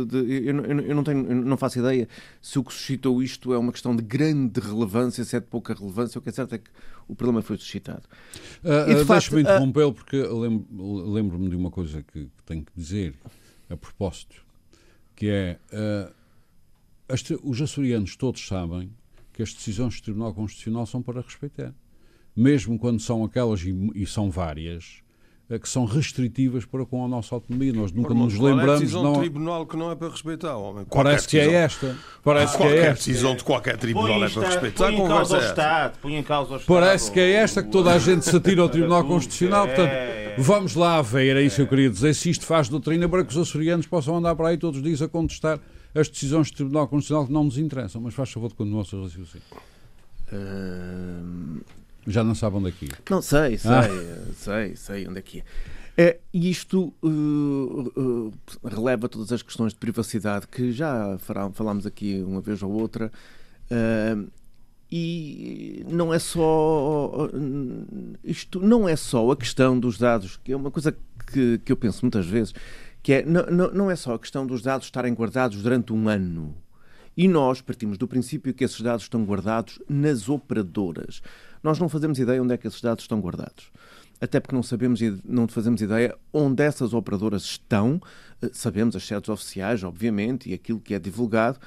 de- eu, não- eu eu não tenho eu não faço ideia se o que suscitou isto é uma questão de grande relevância se é de pouca relevância o que é certo é que o problema foi suscitado. Ah, de ah, facto, Deixe-me ah, interrompê-lo porque eu lembro- lembro-me de uma coisa que, que tenho que dizer a propósito, que é ah, as te- os açorianos todos sabem que as decisões do Tribunal Constitucional são para respeitar. Mesmo quando são aquelas, e, e são várias, eh, que são restritivas para com a nossa autonomia. Nós nunca Irmão, nos qual é a lembramos. decisão Não... do tribunal que não é para respeitar, homem. Qualquer Parece que é esta. Parece que é esta. decisão de qualquer tribunal é para respeitar. põe em causa o é. Estado, põe em causa o Estado. Parece que é esta que toda a gente se atira ao Tribunal Constitucional. é, Portanto, é. vamos lá ver, era isso que eu queria dizer. Se isto faz doutrina para que os açorianos possam andar para aí todos os dias a contestar as decisões do Tribunal Constitucional que não nos interessam. Mas faz favor de continuar o seu raciocínio. Hum, Já não sabem onde é que. Não, sei, sei, Ah. sei, sei onde é que é. É, e isto uh, uh, releva todas as questões de privacidade que já fará- falámos aqui uma vez ou outra. Uh, e não é só uh, isto não é só a questão dos dados, que é uma coisa que, que eu penso muitas vezes, que é não, não, é só a questão dos dados estarem guardados durante um ano. E nós partimos do princípio que esses dados estão guardados nas operadoras. Nós não fazemos ideia onde é que esses dados estão guardados. Até porque não sabemos, e não fazemos ideia onde essas operadoras estão. Eh, Sabemos as sedes oficiais, obviamente, e aquilo que é divulgado,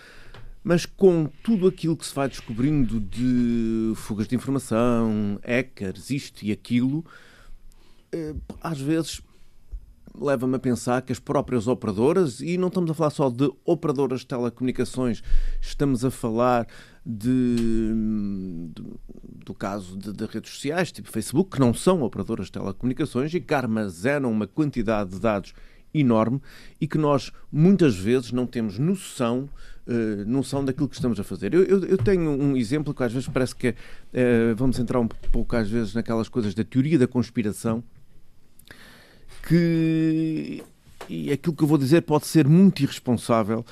mas com tudo aquilo que se vai descobrindo de fugas de informação, hackers, isto e aquilo, eh, às vezes leva-me a pensar que as próprias operadoras, e não estamos a falar só de operadoras de telecomunicações, estamos a falar de, de- do caso de, de redes sociais, tipo Facebook, que não são operadoras de telecomunicações e que armazenam uma quantidade de dados enorme e que nós muitas vezes não temos noção, eh, noção daquilo que estamos a fazer. Eu, eu- eu tenho um exemplo que às vezes parece que eh, vamos entrar um pouco às vezes naquelas coisas da teoria da conspiração que e aquilo que eu vou dizer pode ser muito irresponsável,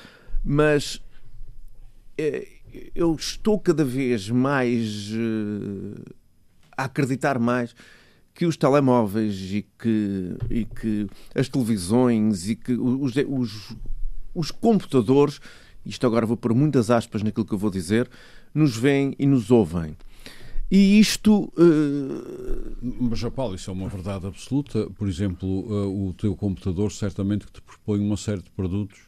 mas eh, eu estou cada vez mais eh, a acreditar mais que os telemóveis e que, e que as televisões e que os, os, os computadores, isto agora vou pôr muitas aspas naquilo que eu vou dizer, nos veem e nos ouvem. E isto eh, Mas, João Paulo, isso é uma verdade absoluta. Por exemplo, uh, o teu computador certamente que te propõe uma série de produtos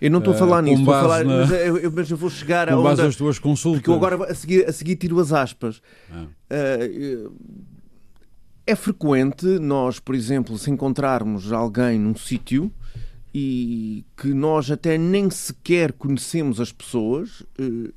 eu não estou a Eh, falar com nisso, estou a falar, na- mas, eu, mas eu vou chegar a com base nas tuas consultas. porque eu agora a seguir, a seguir tiro as aspas. Ah. Eh, é frequente nós, por exemplo, se encontrarmos alguém num sítio e que nós até nem sequer conhecemos as pessoas, eh,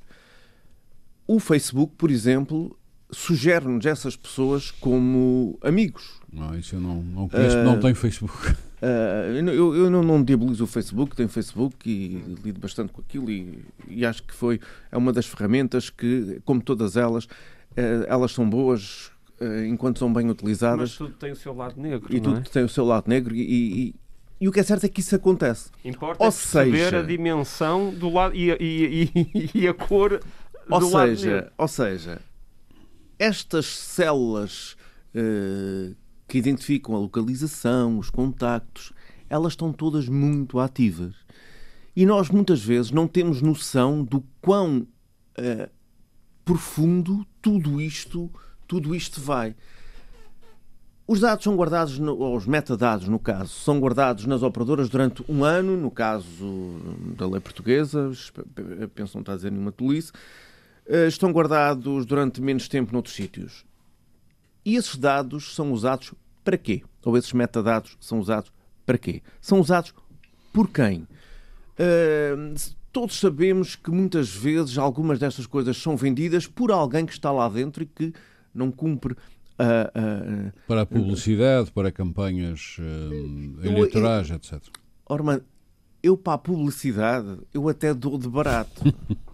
o Facebook, por exemplo, sugere-nos essas pessoas como amigos. Não, isso eu não, não conheço, Eh, não tenho Facebook. Ah, eu, não- eu, não, não diabolizo o Facebook, tenho Facebook e lido bastante com aquilo e, e acho que foi é uma das ferramentas que, como todas elas, eh, elas são boas eh, enquanto são bem Mas utilizadas tudo tem o seu lado negro, e não tudo é? tem o seu lado negro e, e- e o que é certo é que isso acontece. Importa Ou é perceber seja- a dimensão do lado e a, e, e- e a cor Ou do lado seja, negro. ou seja, estas células eh, que identificam a localização, os contactos, elas estão todas muito ativas. E nós muitas vezes não temos noção do quão eh, profundo tudo isto, tudo isto vai. Os dados são guardados, no, ou os metadados, no caso, são guardados nas operadoras durante um ano, no caso da lei portuguesa, penso não está a dizer nenhuma tolice, estão guardados durante menos tempo noutros sítios. E esses dados são usados para quê? Ou esses metadados são usados para quê? São usados por quem? Eh, todos sabemos que muitas vezes algumas destas coisas são vendidas por alguém que está lá dentro e que não cumpre a- a, Para a publicidade, para campanhas eh, eleitorais, etc. Orman, eu para a publicidade, eu até dou de barato. *laughs*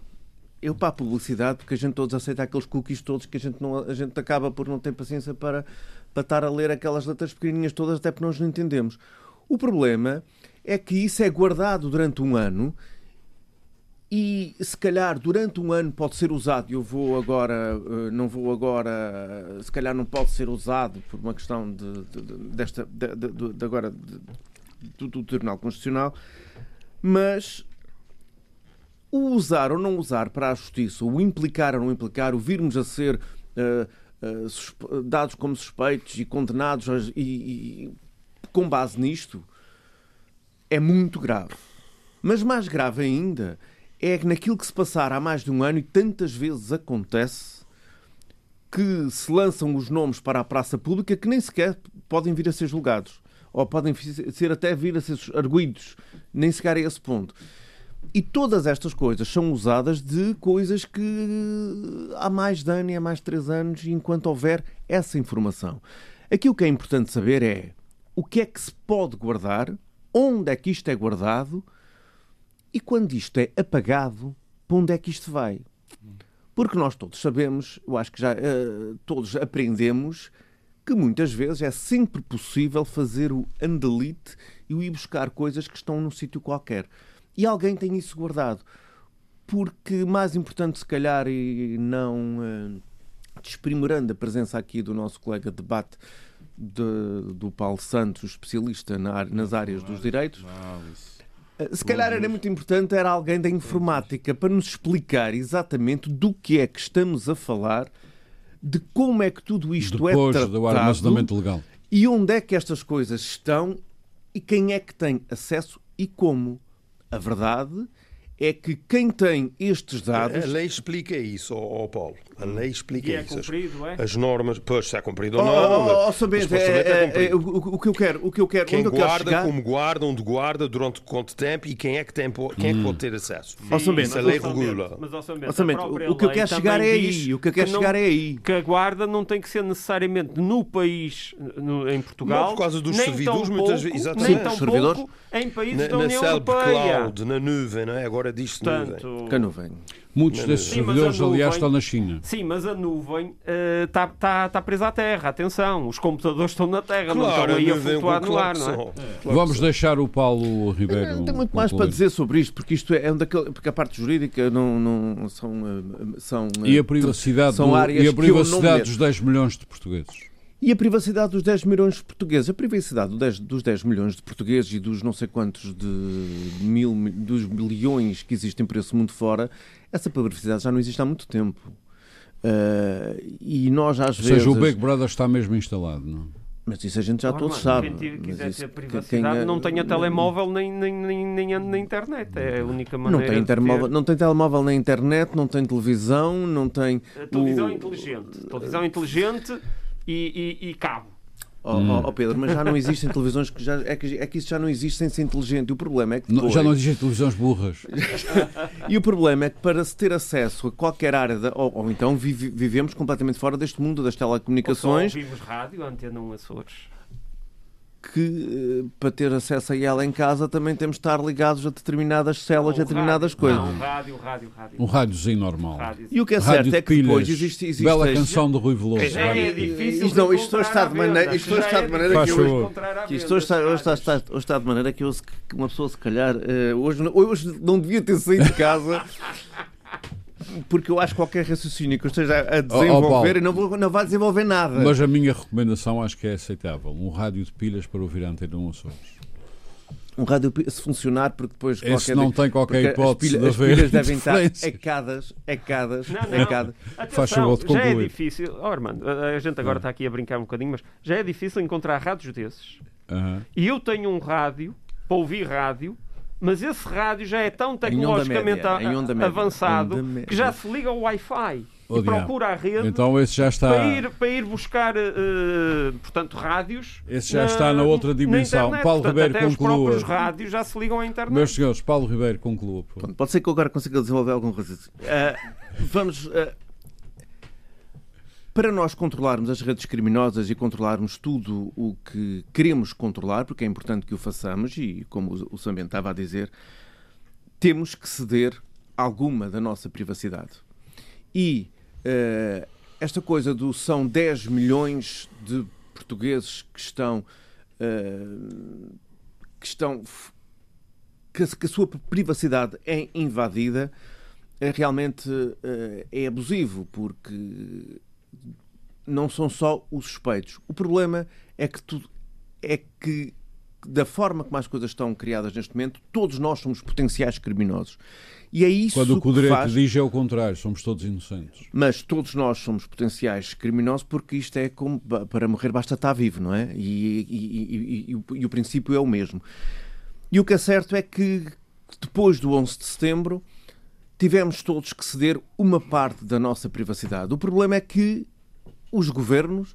eu para a publicidade, porque a gente todos aceita aqueles cookies todos que a gente, não, a gente acaba por não ter paciência para, para estar a ler aquelas letras pequenininhas todas, até porque nós não entendemos. O problema é que isso é guardado durante um ano e se calhar durante um ano pode ser usado. Eu vou agora, eh, não vou agora, se calhar não pode ser usado por uma questão de, de- de- desta, de, de- agora do, do Tribunal Constitucional, mas o usar ou não usar para a justiça, o implicar ou não implicar, o virmos a ser eh, suspe- dados como suspeitos e condenados e, e- com base nisto, é muito grave. Mas mais grave ainda é que naquilo que se passar há mais de um ano e tantas vezes acontece que se lançam os nomes para a praça pública que nem sequer podem vir a ser julgados ou podem ser até vir a ser arguídos, nem sequer a esse ponto. E todas estas coisas são usadas de coisas que há mais de ano e há mais de três anos, enquanto houver essa informação. Aqui o que é importante saber é o que é que se pode guardar, onde é que isto é guardado e quando isto é apagado, para onde é que isto vai. Porque nós todos sabemos, eu acho que já uh, todos aprendemos que muitas vezes é sempre possível fazer o undelete e o ir buscar coisas que estão num sítio qualquer. E alguém tem isso guardado. Porque mais importante, se calhar, e não uh, desprimorando a presença aqui do nosso colega de debate de, do Paulo Santos, especialista na, nas áreas dos direitos. Eh, se calhar era muito importante era alguém da informática para nos explicar exatamente do que é que estamos a falar de como é que tudo isto é Depois é tratado do armazenamento legal. e onde é que estas coisas estão e quem é que tem acesso e como. A verdade é que quem tem estes dados. A lei explica isso, ó Paulo. A lei explica e é isso. Cumprido, é? As normas, pois se é cumprido ou não. Oh, oh, mas, é, é, é, o, o, que eu quero, o que eu quero, quem onde guarda, chegar... como guarda, onde guarda, durante quanto tempo e quem é que tem, quem é que pode ter acesso. Sim, Isso a lei regula. Mas, mas, o, o que eu quero chegar é aí. O que eu quero chegar é aí. Que a guarda não tem que ser necessariamente no país, no, em Portugal. Não por causa dos servidores, pouco, muitas vezes. Exatamente. Nem tão servidores. pouco em países na, da União na Europeia. Cloud, na nuvem, não é? Agora diz-se nuvem. Que nuvem. Muitos desses sim, servidores, aliás, estão na China. Sim, mas a nuvem está uh, tá, tá presa à Terra. Atenção, os computadores estão na Terra, claro, não estão aí a flutuar no ar. Não é? Claro Vamos deixar o Paulo Ribeiro. Não tem muito mais para dizer sobre isto, porque isto é um daquele, porque a parte jurídica não, não são, eh, são. E a privacidade, são do, áreas e a privacidade dos 10 milhões de portugueses. E a privacidade dos 10 milhões de portugueses? A privacidade dos 10 milhões de portugueses e dos não sei quantos de mil, dos milhões que existem por esse mundo fora, essa privacidade já não existe há muito tempo. Uh, e nós às Ou vezes. seja, o Big Brother está mesmo instalado, não? Mas isso a gente já todos sabe. Quem quiser ter privacidade quem, não tenha telemóvel nem, nem, nem, nem na internet. É a única maneira. Não tem, telemóvel, não tem telemóvel na internet, não tem televisão, não tem. A televisão o... inteligente. Televisão inteligente e, e, e cabo. Oh, hum. oh, Pedro, mas já não existem televisões que já é que, é que isso já não existe sem ser inteligente. E o problema é que depois... já não existem televisões burras. *laughs* e o problema é que para se ter acesso a qualquer área, de, ou, ou, então vive, vivemos completamente fora deste mundo das telecomunicações. Ou só ouvimos rádio, antena 1 Açores que eh, para ter acesso a ela em casa também temos de estar ligados a determinadas células, a determinadas rádio, coisas. Não, rádio, rádio, rádio. Um rádiozinho normal. Rádio. E o que é certo é que pilhas, depois existe, existe Bela canção do Rui Veloso. É, é difícil isto, não, isto está de maneira, isto está de é maneira que, hoje, que isto hoje está, hoje, está, está, hoje está de maneira que, eu, que uma pessoa se calhar uh, hoje, hoje não devia ter saído de casa *laughs* porque eu acho que qualquer raciocínio que eu esteja a desenvolver, oh, oh, não, vou, não vai desenvolver nada. Mas a minha recomendação acho que é aceitável. Um rádio de pilhas para ouvir a antena 1 Açores. Um rádio se funcionar, porque depois Esse qualquer, não tem qualquer hipótese as pilhas, de haver as pilhas devem estar ecadas, ecadas, não, não. ecadas. Faz favor de concluir. Já é difícil, oh, Armando, a gente agora está aqui a brincar um bocadinho, mas já é difícil encontrar rádios desses. E eu tenho um rádio, para ouvir rádio, mas esse rádio já é tão tecnologicamente média, avançado que já se liga ao Wi-Fi. Oh, e procura a rede então esse já está... para, ir, para ir buscar uh, portanto, rádios. Esse já na, está na outra dimensão. Na Paulo portanto, Ribeiro até conclua. Os próprios rádios já se ligam à internet. Meus senhores, Paulo Ribeiro conclua. Pode ser que eu agora consiga desenvolver algum raciocínio. Uh, vamos. Uh, para nós controlarmos as redes criminosas e controlarmos tudo o que queremos controlar, porque é importante que o façamos, e como o Sambento estava a dizer, temos que ceder alguma da nossa privacidade. E uh, esta coisa do são 10 milhões de portugueses que estão. Uh, que estão. Que, que, a sua privacidade é invadida, é realmente uh, é abusivo, porque não são só os suspeitos. O problema é que é que da forma como as coisas estão criadas neste momento, todos nós somos potenciais criminosos. E é isso Quando o que o direito faz... diz é o contrário, somos todos inocentes. Mas todos nós somos potenciais criminosos porque isto é como para morrer basta estar vivo, não é? E, e, e, e o princípio é o mesmo. E o que é certo é que depois do 11 de setembro tivemos todos que ceder uma parte da nossa privacidade. O problema é que os governos,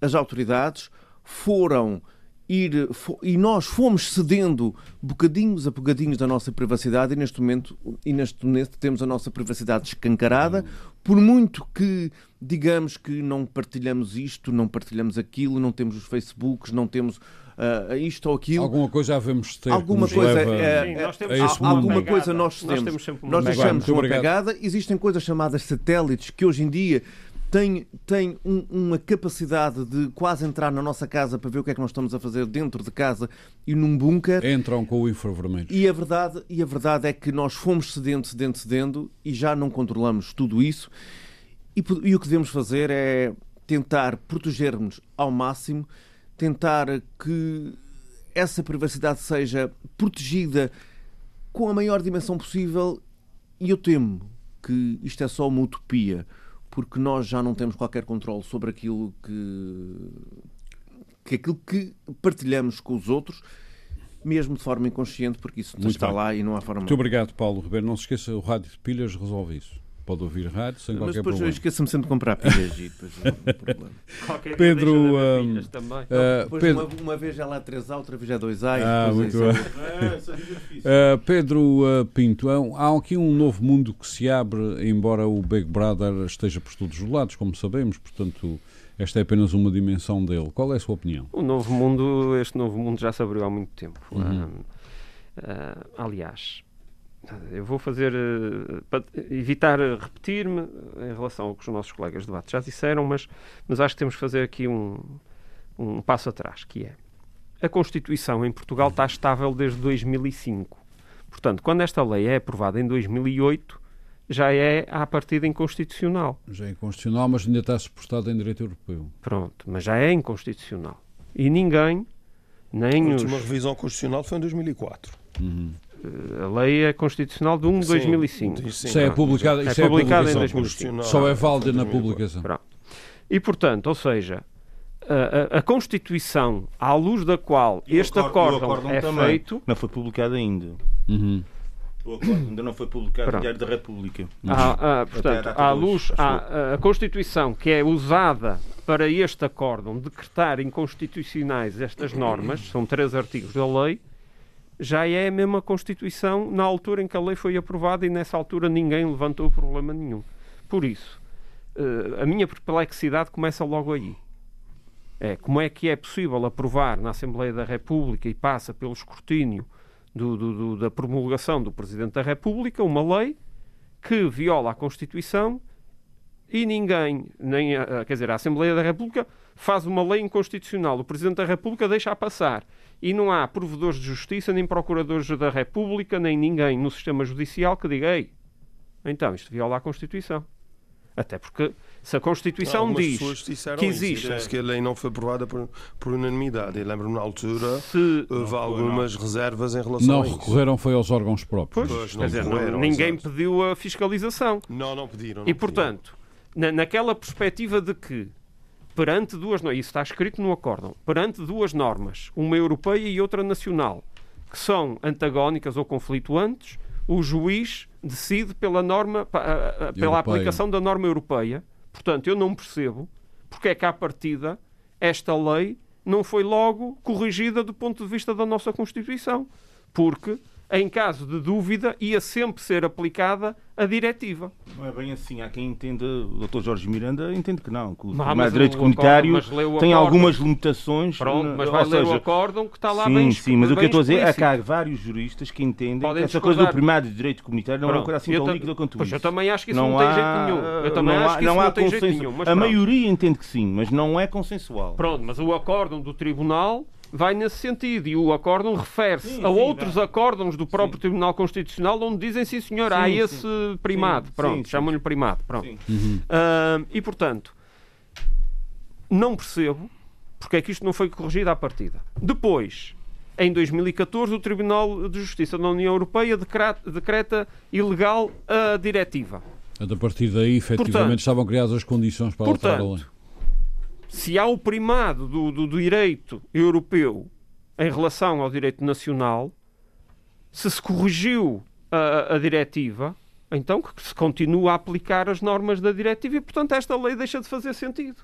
as autoridades, foram ir e nós fomos cedendo bocadinhos a bocadinhos da nossa privacidade e neste momento e neste momento temos a nossa privacidade escancarada. Por muito que digamos que não partilhamos isto não partilhamos aquilo não temos os Facebooks não temos uh, isto ou aquilo alguma coisa havemos ter alguma coisa leva é, Sim, é, nós temos há- esse alguma coisa nós Nós temos. temos sempre uma nós deixamos uma obrigado. pegada. Existem coisas chamadas satélites que hoje em dia têm, têm um- uma capacidade de quase entrar na nossa casa para ver o que é que nós estamos a fazer dentro de casa e num bunker entram com o infravermelho e a verdade, e a verdade é que nós fomos cedendo, cedendo, cedendo e já não controlamos tudo isso. E, e o que devemos fazer é tentar proteger-nos ao máximo, tentar que essa privacidade seja protegida com a maior dimensão possível. E eu temo que isto é só uma utopia, porque nós já não temos qualquer controle sobre aquilo que, que aquilo que partilhamos com os outros, mesmo de forma inconsciente, porque isso está bem. lá e não há forma. muito obrigado Paulo Ribeiro não se esqueça o rádio de pilhas resolve isso pode ouvir rádio sem Mas qualquer depois eu esqueço-me sempre de comprar pilhas e depois não há problema. *laughs* Qualquer Pedro, hum, pilhas também. Depois Pedro, uma, uma vez é lá 3A, outra vez é 2A. e Ah, depois muito é bem. isso. Uh, Pedro uh, Pinto, há, um- aqui um novo mundo que se abre, embora o Big Brother esteja por todos os lados, como sabemos, portanto, esta é apenas uma dimensão dele. Qual é a sua opinião? O novo mundo, este novo mundo já se abriu há muito tempo. Uhum. Ah, aliás, eu vou fazer eh, para evitar repetir-me em relação ao que os nossos colegas de debate já disseram, mas, mas acho que temos que fazer aqui um, um passo atrás, que é a Constituição em Portugal está estável desde 2005. Portanto, quando esta lei é aprovada em 2008, já é à partida inconstitucional. Já é inconstitucional, mas ainda está suportado em direito europeu. Pronto, mas já é inconstitucional. E ninguém, nem A os, última revisão constitucional foi em 2004. A lei é constitucional de 1 de 2005. Sim, sim. Isso é publicado, É isso é a em publicação. 2005. Só é válida na 2004. publicação. Pronto. E, portanto, ou seja, a, a- a Constituição, à luz da qual E este acórdão- acórdão acórdão é também. feito, Não foi publicado ainda. Uhum. O acordo ainda não foi publicado Pronto. no Diário da República. Até portanto, a à luz, à- a Constituição que é usada para este acórdão decretar inconstitucionais estas normas, são três artigos da lei, já é a mesma Constituição na altura em que a lei foi aprovada e nessa altura ninguém levantou problema nenhum. Por isso, eh, a minha perplexidade começa logo aí. É como é que é possível aprovar na Assembleia da República e passa pelo escrutínio do- do- do- da promulgação do Presidente da República uma lei que viola a Constituição e ninguém, nem quer dizer, a Assembleia da República faz uma lei inconstitucional. O Presidente da República deixa a passar. E não há provedores de justiça, nem procuradores da República, nem ninguém no sistema judicial que diga, ei, então isto viola a Constituição. Até porque se a Constituição Algumas diz que isso, existe- disse que a lei não foi aprovada por, por unanimidade. Eu lembro-me na altura se houve algumas reservas em relação Não a isso. recorreram foi aos órgãos próprios. Pois, Pois, quer não dizer, não- ninguém pediu a fiscalização. Não, não pediram. não E, pediram. portanto, na, naquela perspectiva de que, perante duas normas, isso está escrito no acórdão, perante duas normas, uma europeia e outra nacional, que são antagónicas ou conflituantes, o juiz decide pela norma, pela Europeia. aplicação da norma europeia. Portanto, eu não percebo porque é que, à partida, esta lei não foi logo corrigida do ponto de vista da nossa Constituição. Porque, em caso de dúvida, ia sempre ser aplicada a diretiva. Não é bem assim. Há quem entenda, o Dr. Jorge Miranda entende que não. Que o mas direito comunitário acórdão- tem algumas limitações. Pronto, na- mas vai ler o seja, acórdão que está lá sim, bem sim, mas o que eu estou a dizer é que há vários juristas que entendem Podem que essa coisa do primário de direito comunitário não é uma coisa assim tão ta- líquida quanto Pois isso. eu também acho que isso não, tem jeito nenhum. Eu também não acho há- que isso não, há tem jeito consenso. nenhum. Mas a pronto. maioria entende que sim, mas não é consensual. Pronto, mas o acórdão do Tribunal vai nesse sentido e o acórdão refere-se a sim, outros vai. acórdãos do próprio Sim. Tribunal Constitucional onde dizem sim senhor, há Sim, esse primado. Sim, Pronto, sim, sim. chamam-lhe primado. Pronto. Sim. Ah, e portanto, não percebo porque é que isto não foi corrigido à partida. Depois, em 2014, o Tribunal de Justiça da União Europeia decreta, decreta ilegal a diretiva. A partir daí, efetivamente, Portanto- estavam criadas as condições para alterar a lei. Se há o primado do, do direito europeu em relação ao direito nacional, se se corrigiu a, a diretiva, então que se continua a aplicar as normas da diretiva e, portanto, esta lei deixa de fazer sentido.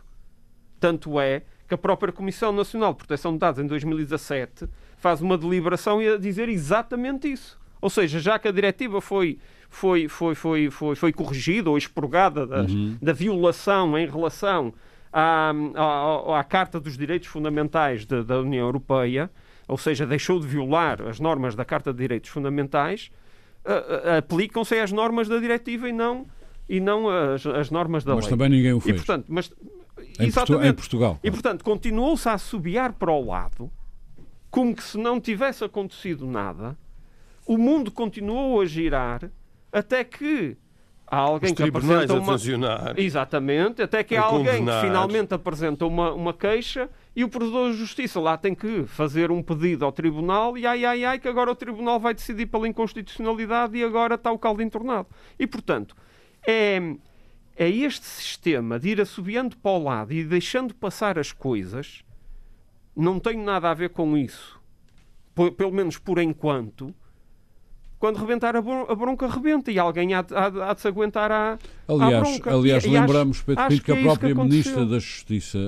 Tanto é que a própria Comissão Nacional de Proteção de Dados, em 2017, faz uma deliberação e a dizer exatamente isso. Ou seja, já que a diretiva foi, foi, foi, foi, foi, foi corrigida ou expurgada da, uhum. da violação em relação à, à, à, Carta dos Direitos Fundamentais de, da União Europeia, ou seja, deixou de violar as normas da Carta de Direitos Fundamentais, aplicam-se às normas da diretiva e não, e não as, as normas da mas lei. Mas também ninguém o fez. E, portanto, mas, em, Portu em Portugal. E, portanto, continuou-se a assobiar para o lado, como que se não tivesse acontecido nada, o mundo continuou a girar até que há alguém Os que apresenta uma... funcionar. Exatamente, até que há alguém que finalmente apresenta uma, uma queixa e o Provedor de Justiça lá tem que fazer um pedido ao Tribunal e ai, ai, ai, que agora o Tribunal vai decidir pela inconstitucionalidade e agora está o caldo entornado. E, portanto, é, é este sistema de ir assobiando para o lado e deixando passar as coisas, não tem nada a ver com isso, pelo menos por enquanto, quando rebentar a, bronca, rebenta e alguém há, há, há de se aguentar à, aliás, à bronca. Aliás, e, lembramos, Pedro Pinto, que, que, a própria que Ministra da Justiça,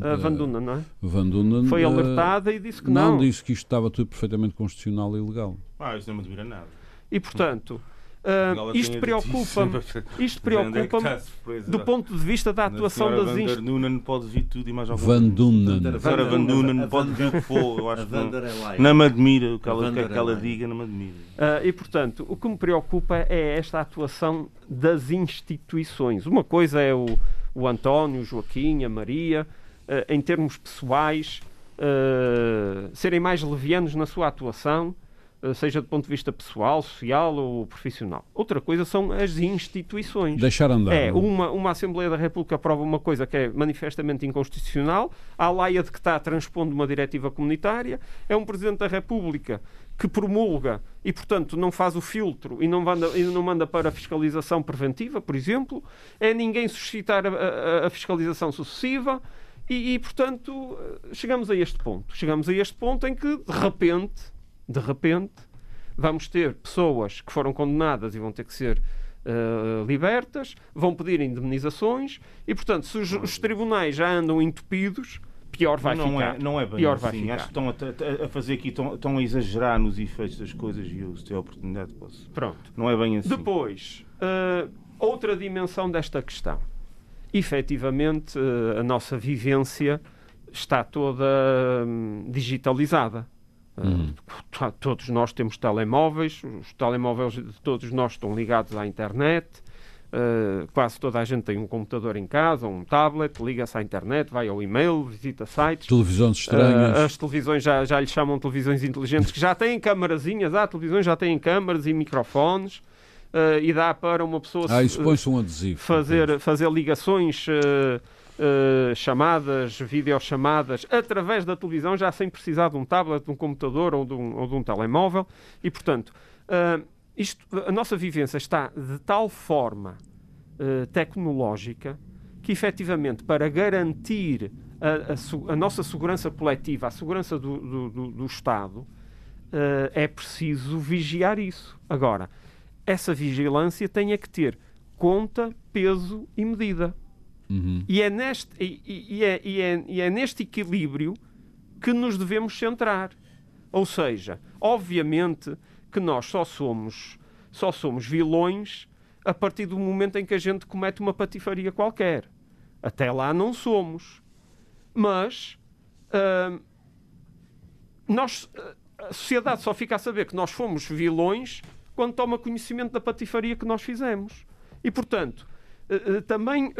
a, a Van Dunen, não é? Van Dunen, foi alertada e disse que não. Não, disse que isto estava tudo perfeitamente constitucional e legal. Ah, isso não me admira nada. E, portanto, Uh, isto preocupa-me isto *laughs* preocupa do ponto de vista da atuação das instituições. Van Dunen pode vir tudo e mais alguma Van Dunen. Van Dunen pode vir o que for. Eu acho que não, não me admira o que ela, que, que ela diga, não me admira. Uh, e, portanto, o que me preocupa é esta atuação das instituições. Uma coisa é o, o António, o Joaquim, a Maria, uh, em termos pessoais, serem mais levianos na sua atuação seja do ponto de vista pessoal, social ou profissional. Outra coisa são as instituições. Deixar andar. É, uma, uma Assembleia da República aprova uma coisa que é manifestamente inconstitucional, há laia de que está transpondo uma diretiva comunitária, é um Presidente da República que promulga e, portanto, não faz o filtro e não manda, e não manda para a fiscalização preventiva, por exemplo, é ninguém suscitar a, a, a fiscalização sucessiva. E, e, portanto, chegamos a este ponto. Chegamos a este ponto em que, de repente, de repente, vamos ter pessoas que foram condenadas e vão ter que ser uh, libertas, vão pedir indemnizações e, portanto, se os, os tribunais já andam entupidos, pior vai não ficar. É, não é bem pior assim. vai ficar. Acho que estão a, a, fazer aqui, estão, estão, a exagerar nos efeitos das coisas e eu, se tiver a oportunidade, posso. Pronto. Não é bem assim. Depois, uh, outra dimensão desta questão. Efetivamente, uh, a nossa vivência está toda um, digitalizada. Uhum. todos nós temos telemóveis, os telemóveis de todos nós estão ligados à internet. Uh, quase toda a gente tem um computador em casa, um tablet, liga-se à internet, vai ao e-mail, visita sites. Televisões estranhas. Uh, as televisões já, já lhe chamam televisões inteligentes, que já têm câmarazinhas. Há televisões já têm câmaras e microfones. E dá para uma pessoa ah, põe-se um adesivo, fazer, fazer ligações uh, chamadas, videochamadas, através da televisão, já sem precisar de um tablet, de um computador ou de um, ou de um telemóvel. E, portanto, uh, isto, a nossa vivência está de tal forma uh, tecnológica que, efetivamente, para garantir a, a, a, nossa segurança coletiva, a segurança do, do, do, do Estado, é preciso vigiar isso. Agora, essa vigilância tem é que ter conta, peso e medida. Uhum. E, é neste, e, e, é, e, é, e é neste equilíbrio que nos devemos centrar. Ou seja, obviamente que nós só somos, só somos vilões a partir do momento em que a gente comete uma patifaria qualquer. Até lá não somos. Mas uh, nós, a sociedade só fica a saber que nós fomos vilões quando toma conhecimento da patifaria que nós fizemos. E, portanto, uh, uh, também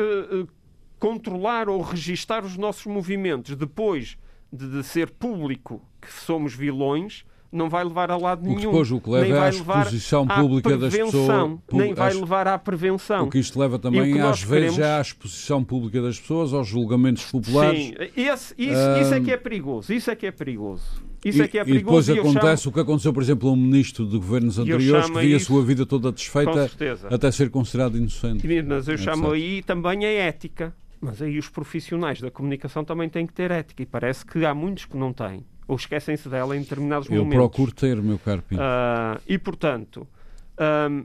controlar ou registar os nossos movimentos depois de, de ser público que somos vilões, não vai levar a lado nenhum. O que depois o que leva nem vai à exposição pública das pessoas. Nem vai levar à prevenção. O que isto leva também, às vezes, queremos... à exposição pública das pessoas, aos julgamentos populares. Sim, esse, isso, um... isso é que é perigoso. Isso é que é perigoso. Isso e, é que é perigoso. E depois acontece chamo... o que aconteceu, por exemplo, a um ministro de governos anteriores que via a sua vida toda desfeita até ser considerado inocente. Mas eu chamo aí também a ética. Mas aí os profissionais da comunicação também têm que ter ética e parece que há muitos que não têm ou esquecem-se dela em determinados Eu momentos. Eu procuro ter, meu caro Pinto. Uh, e, portanto, um,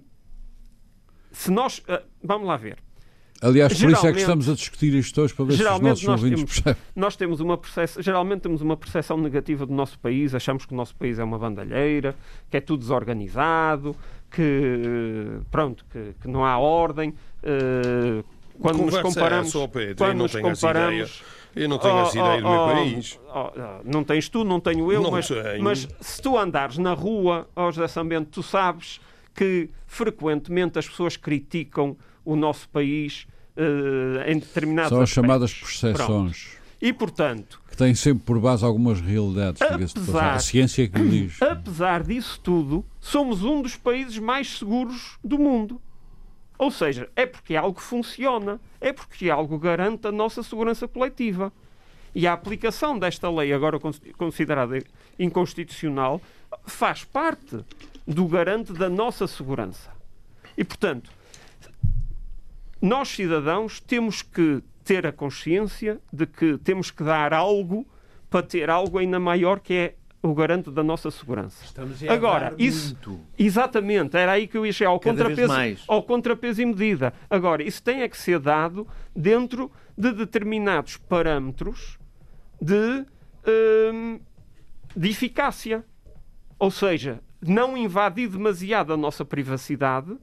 se nós... Uh, vamos lá ver. Aliás, por isso é que estamos a discutir isto hoje para ver se os nossos nós ouvintes temos- percebem. nós temos uma percepção, geralmente temos uma percepção negativa do nosso país, achamos que o nosso país é uma bandalheira, que é tudo desorganizado, que pronto, que, que não há ordem. eh, quando nos Conversa é comparamos, Pedro, eu quando não nos comparamos, Eu não tenho Oh, essa ideia do oh, meu oh, país. oh, oh, não tens tu, não tenho eu, Não mas, tenho. mas se tu andares na rua, ó José Sambento, tu sabes que frequentemente as pessoas criticam o nosso país eh, em determinados São as aspectos. chamadas percepções, E, portanto, que têm sempre por base algumas realidades. Apesar-. A ciência é que diz. *coughs* apesar disso tudo, somos um dos países mais seguros do mundo. Ou seja, é porque algo funciona, é porque algo garante a nossa segurança coletiva. E a aplicação desta lei, agora cons- considerada inconstitucional, faz parte do garante da nossa segurança. E, portanto, nós cidadãos temos que ter a consciência de que temos que dar algo para ter algo ainda maior que é o garante da nossa segurança. Estamos a Agora, isso, muito. exatamente, era aí que eu ia chegar, ao Cada contrapeso, ao contrapeso e medida. Agora, isso tem é que ser dado dentro de determinados parâmetros de, hum, de eficácia. Ou seja, não invadir demasiado a nossa privacidade,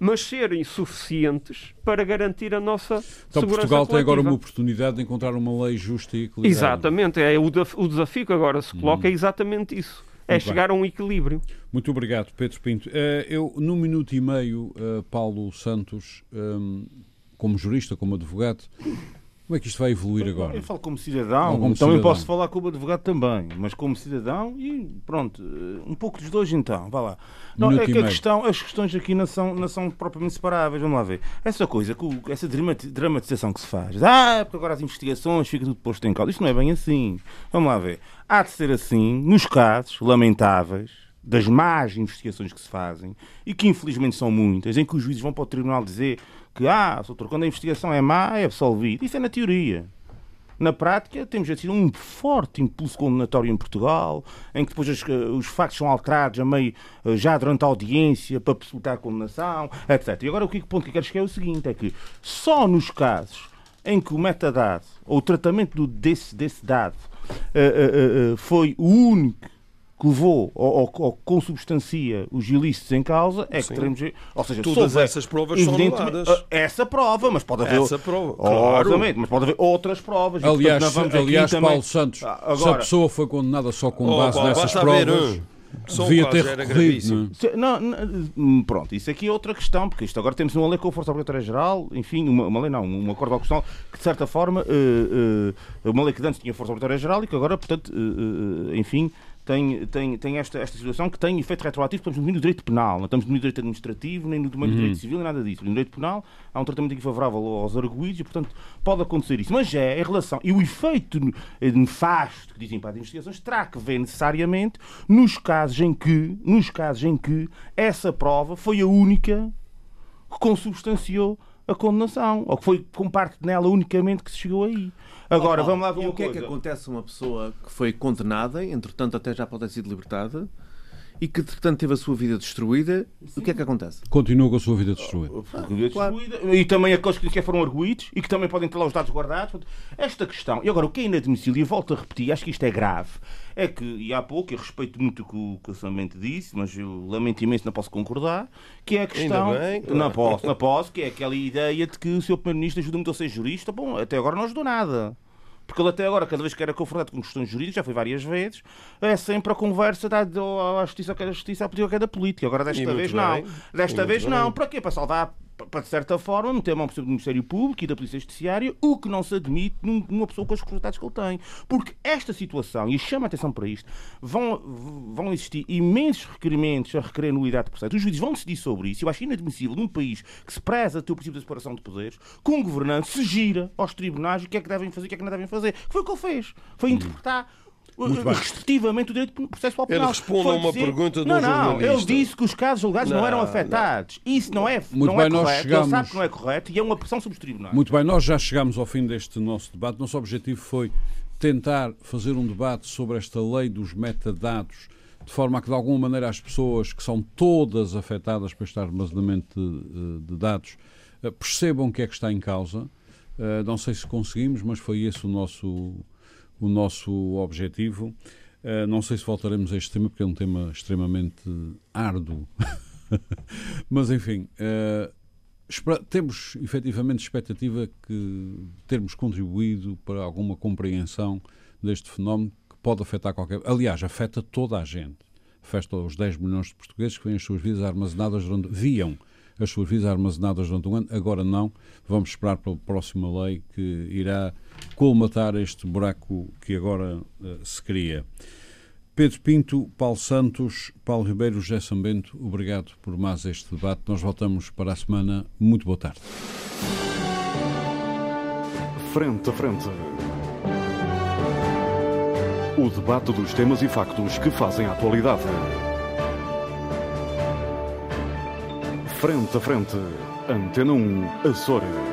mas serem suficientes para garantir a nossa Então segurança Portugal tem agora coletiva. uma oportunidade de encontrar uma lei justa e equilibrada. Exatamente, é o, desafio que agora se coloca é exatamente isso. É Muito bem. chegar a um equilíbrio. Muito obrigado, Pedro Pinto. Eh, Eu, num minuto e meio, eh, Paulo Santos, ehm, como jurista, como advogado, como é que isto vai evoluir agora? Eu falo como cidadão, como também cidadão. posso falar como advogado também, mas como cidadão e pronto, um pouco dos dois então, vá lá. Não, Minuto é que a questão, as questões aqui não são, não são propriamente separáveis, vamos lá ver. Essa coisa, essa dramati- dramatização que se faz, ah, porque agora as investigações fica tudo posto em causa, isto não é bem assim. Vamos lá ver. Há de ser assim, nos casos lamentáveis, das más investigações que se fazem, e que infelizmente são muitas, em que os juízes vão para o tribunal dizer que, ah, doutor, quando a investigação é má, é absolvido. Isso é na teoria. Na prática, temos assim um forte impulso condenatório em Portugal, em que depois as- os factos são alterados a meio, eh, já durante a audiência para possibilitar a condenação, etc. E agora o que ponto que eu quero chegar é o seguinte: é que só nos casos em que o metadado ou o tratamento desse, desse dado eh, eh, eh, foi o único que levou ou, ou, consubstancia os ilícitos em causa, é que Sim. teremos. Ou seja, se Todas houver- essas provas são anuladas. eh, Essa prova, mas pode haver. Essa prova, claro. Obviamente, mas pode haver outras provas. E, portanto, Aliás, aliás também- Paulo Santos, Ah, se a agora- pessoa foi condenada só com Oh, base Paulo, nessas basta haver provas, um. Só devia caso ter recorrido. gravíssimo. não é? Não, pronto, isso aqui é outra questão, porque isto agora temos uma lei com força obrigatória geral, enfim, uma, uma lei não, um acordo constitucional que de certa forma, eh, eh, uma lei que antes tinha força obrigatória geral e que agora, portanto, eh, enfim, tem, tem, tem esta, esta situação que tem efeito retroativo, estamos no direito penal, não estamos no direito administrativo, nem no domínio do direito civil, nem nada disso. No direito penal há um tratamento aqui favorável aos arguídos e, portanto, pode acontecer isso. Mas é em relação. E o efeito nefasto que dizem para as investigações terá que ver necessariamente nos casos em que, nos casos em que essa prova foi a única que consubstanciou a condenação, ou que foi com parte nela unicamente que se chegou aí. Agora, vamos lá ver uma o que é que coisa. acontece a uma pessoa que foi condenada, entretanto até já pode ter sido libertada, e que entretanto teve a sua vida destruída? O que é que acontece? Continua com a sua vida destruída. Destruída. E também aqueles que sequer foram arguídos e que também podem ter lá os dados guardados. Portanto, Esta questão, e agora o que é inadmissível, e volto a repetir, acho que isto é grave, é que, e há pouco, eu respeito muito o que o que o Samente disse, mas eu lamento imenso, não posso concordar, que é a questão. Ainda bem, claro. Não posso, não posso, que é aquela ideia de que o Sr. Primeiro-Ministro ajuda muito a ser jurista. Bom, até agora não ajudou nada. Porque ele até agora, cada vez que era confrontado com questões jurídicas, já foi várias vezes, é sempre a conversa da à justiça, à justiça, à política, à da política. Agora, desta E vez, bem. não. E Desta muito vez, bem. não. Para quê? Para salvar, para de certa forma, meter a mão do Ministério Público e da Polícia Judiciária, o que não se admite num- numa pessoa com os resultados que ele tem. Porque esta situação, e chama a atenção para isto, vão, vão existir imensos requerimentos a requerer nulidade de processo. Os juízes vão decidir sobre isso. Eu acho inadmissível num país que se preza ter o princípio da separação de poderes, que um governante se gira aos tribunais o que é que devem fazer e o que é que não devem fazer. Foi o que ele fez. Foi interpretar. Restritivamente o direito processual Ele penal. responde Foi a uma dizer- pergunta de Não, um não, jornalista. ele disse que os casos julgados não, Não, eram não. afetados. Isso não é, Muito não bem, é nós correto. chegamos- Ele sabe que não é correto e é uma pressão sobre os tribunais. Muito bem, nós já chegamos ao fim deste nosso debate. Nosso objetivo foi tentar fazer um debate sobre esta lei dos metadados, de forma a que, de alguma maneira, as pessoas que são todas afetadas por este armazenamento de, de dados percebam o que é que está em causa. não sei se conseguimos, mas foi esse o nosso, o nosso objetivo. não sei se voltaremos a este tema, porque é um tema extremamente árduo. *laughs* mas, enfim, temos efetivamente expectativa que termos contribuído para alguma compreensão deste fenómeno que pode afetar qualquer. Aliás, afeta toda a gente. Afeta os 10 milhões de portugueses que vêm as suas vidas armazenadas durante. viam as suas vidas armazenadas durante um ano, agora não. Vamos esperar pela próxima lei que irá colmatar este buraco que agora uh, se cria. Pedro Pinto, Paulo Santos, Paulo Ribeiro, José Sambento, obrigado por mais este debate. Nós voltamos para a semana. Muito boa tarde. Frente a frente. O debate dos temas e factos que fazem a atualidade. Frente a frente. Antena 1, Açores.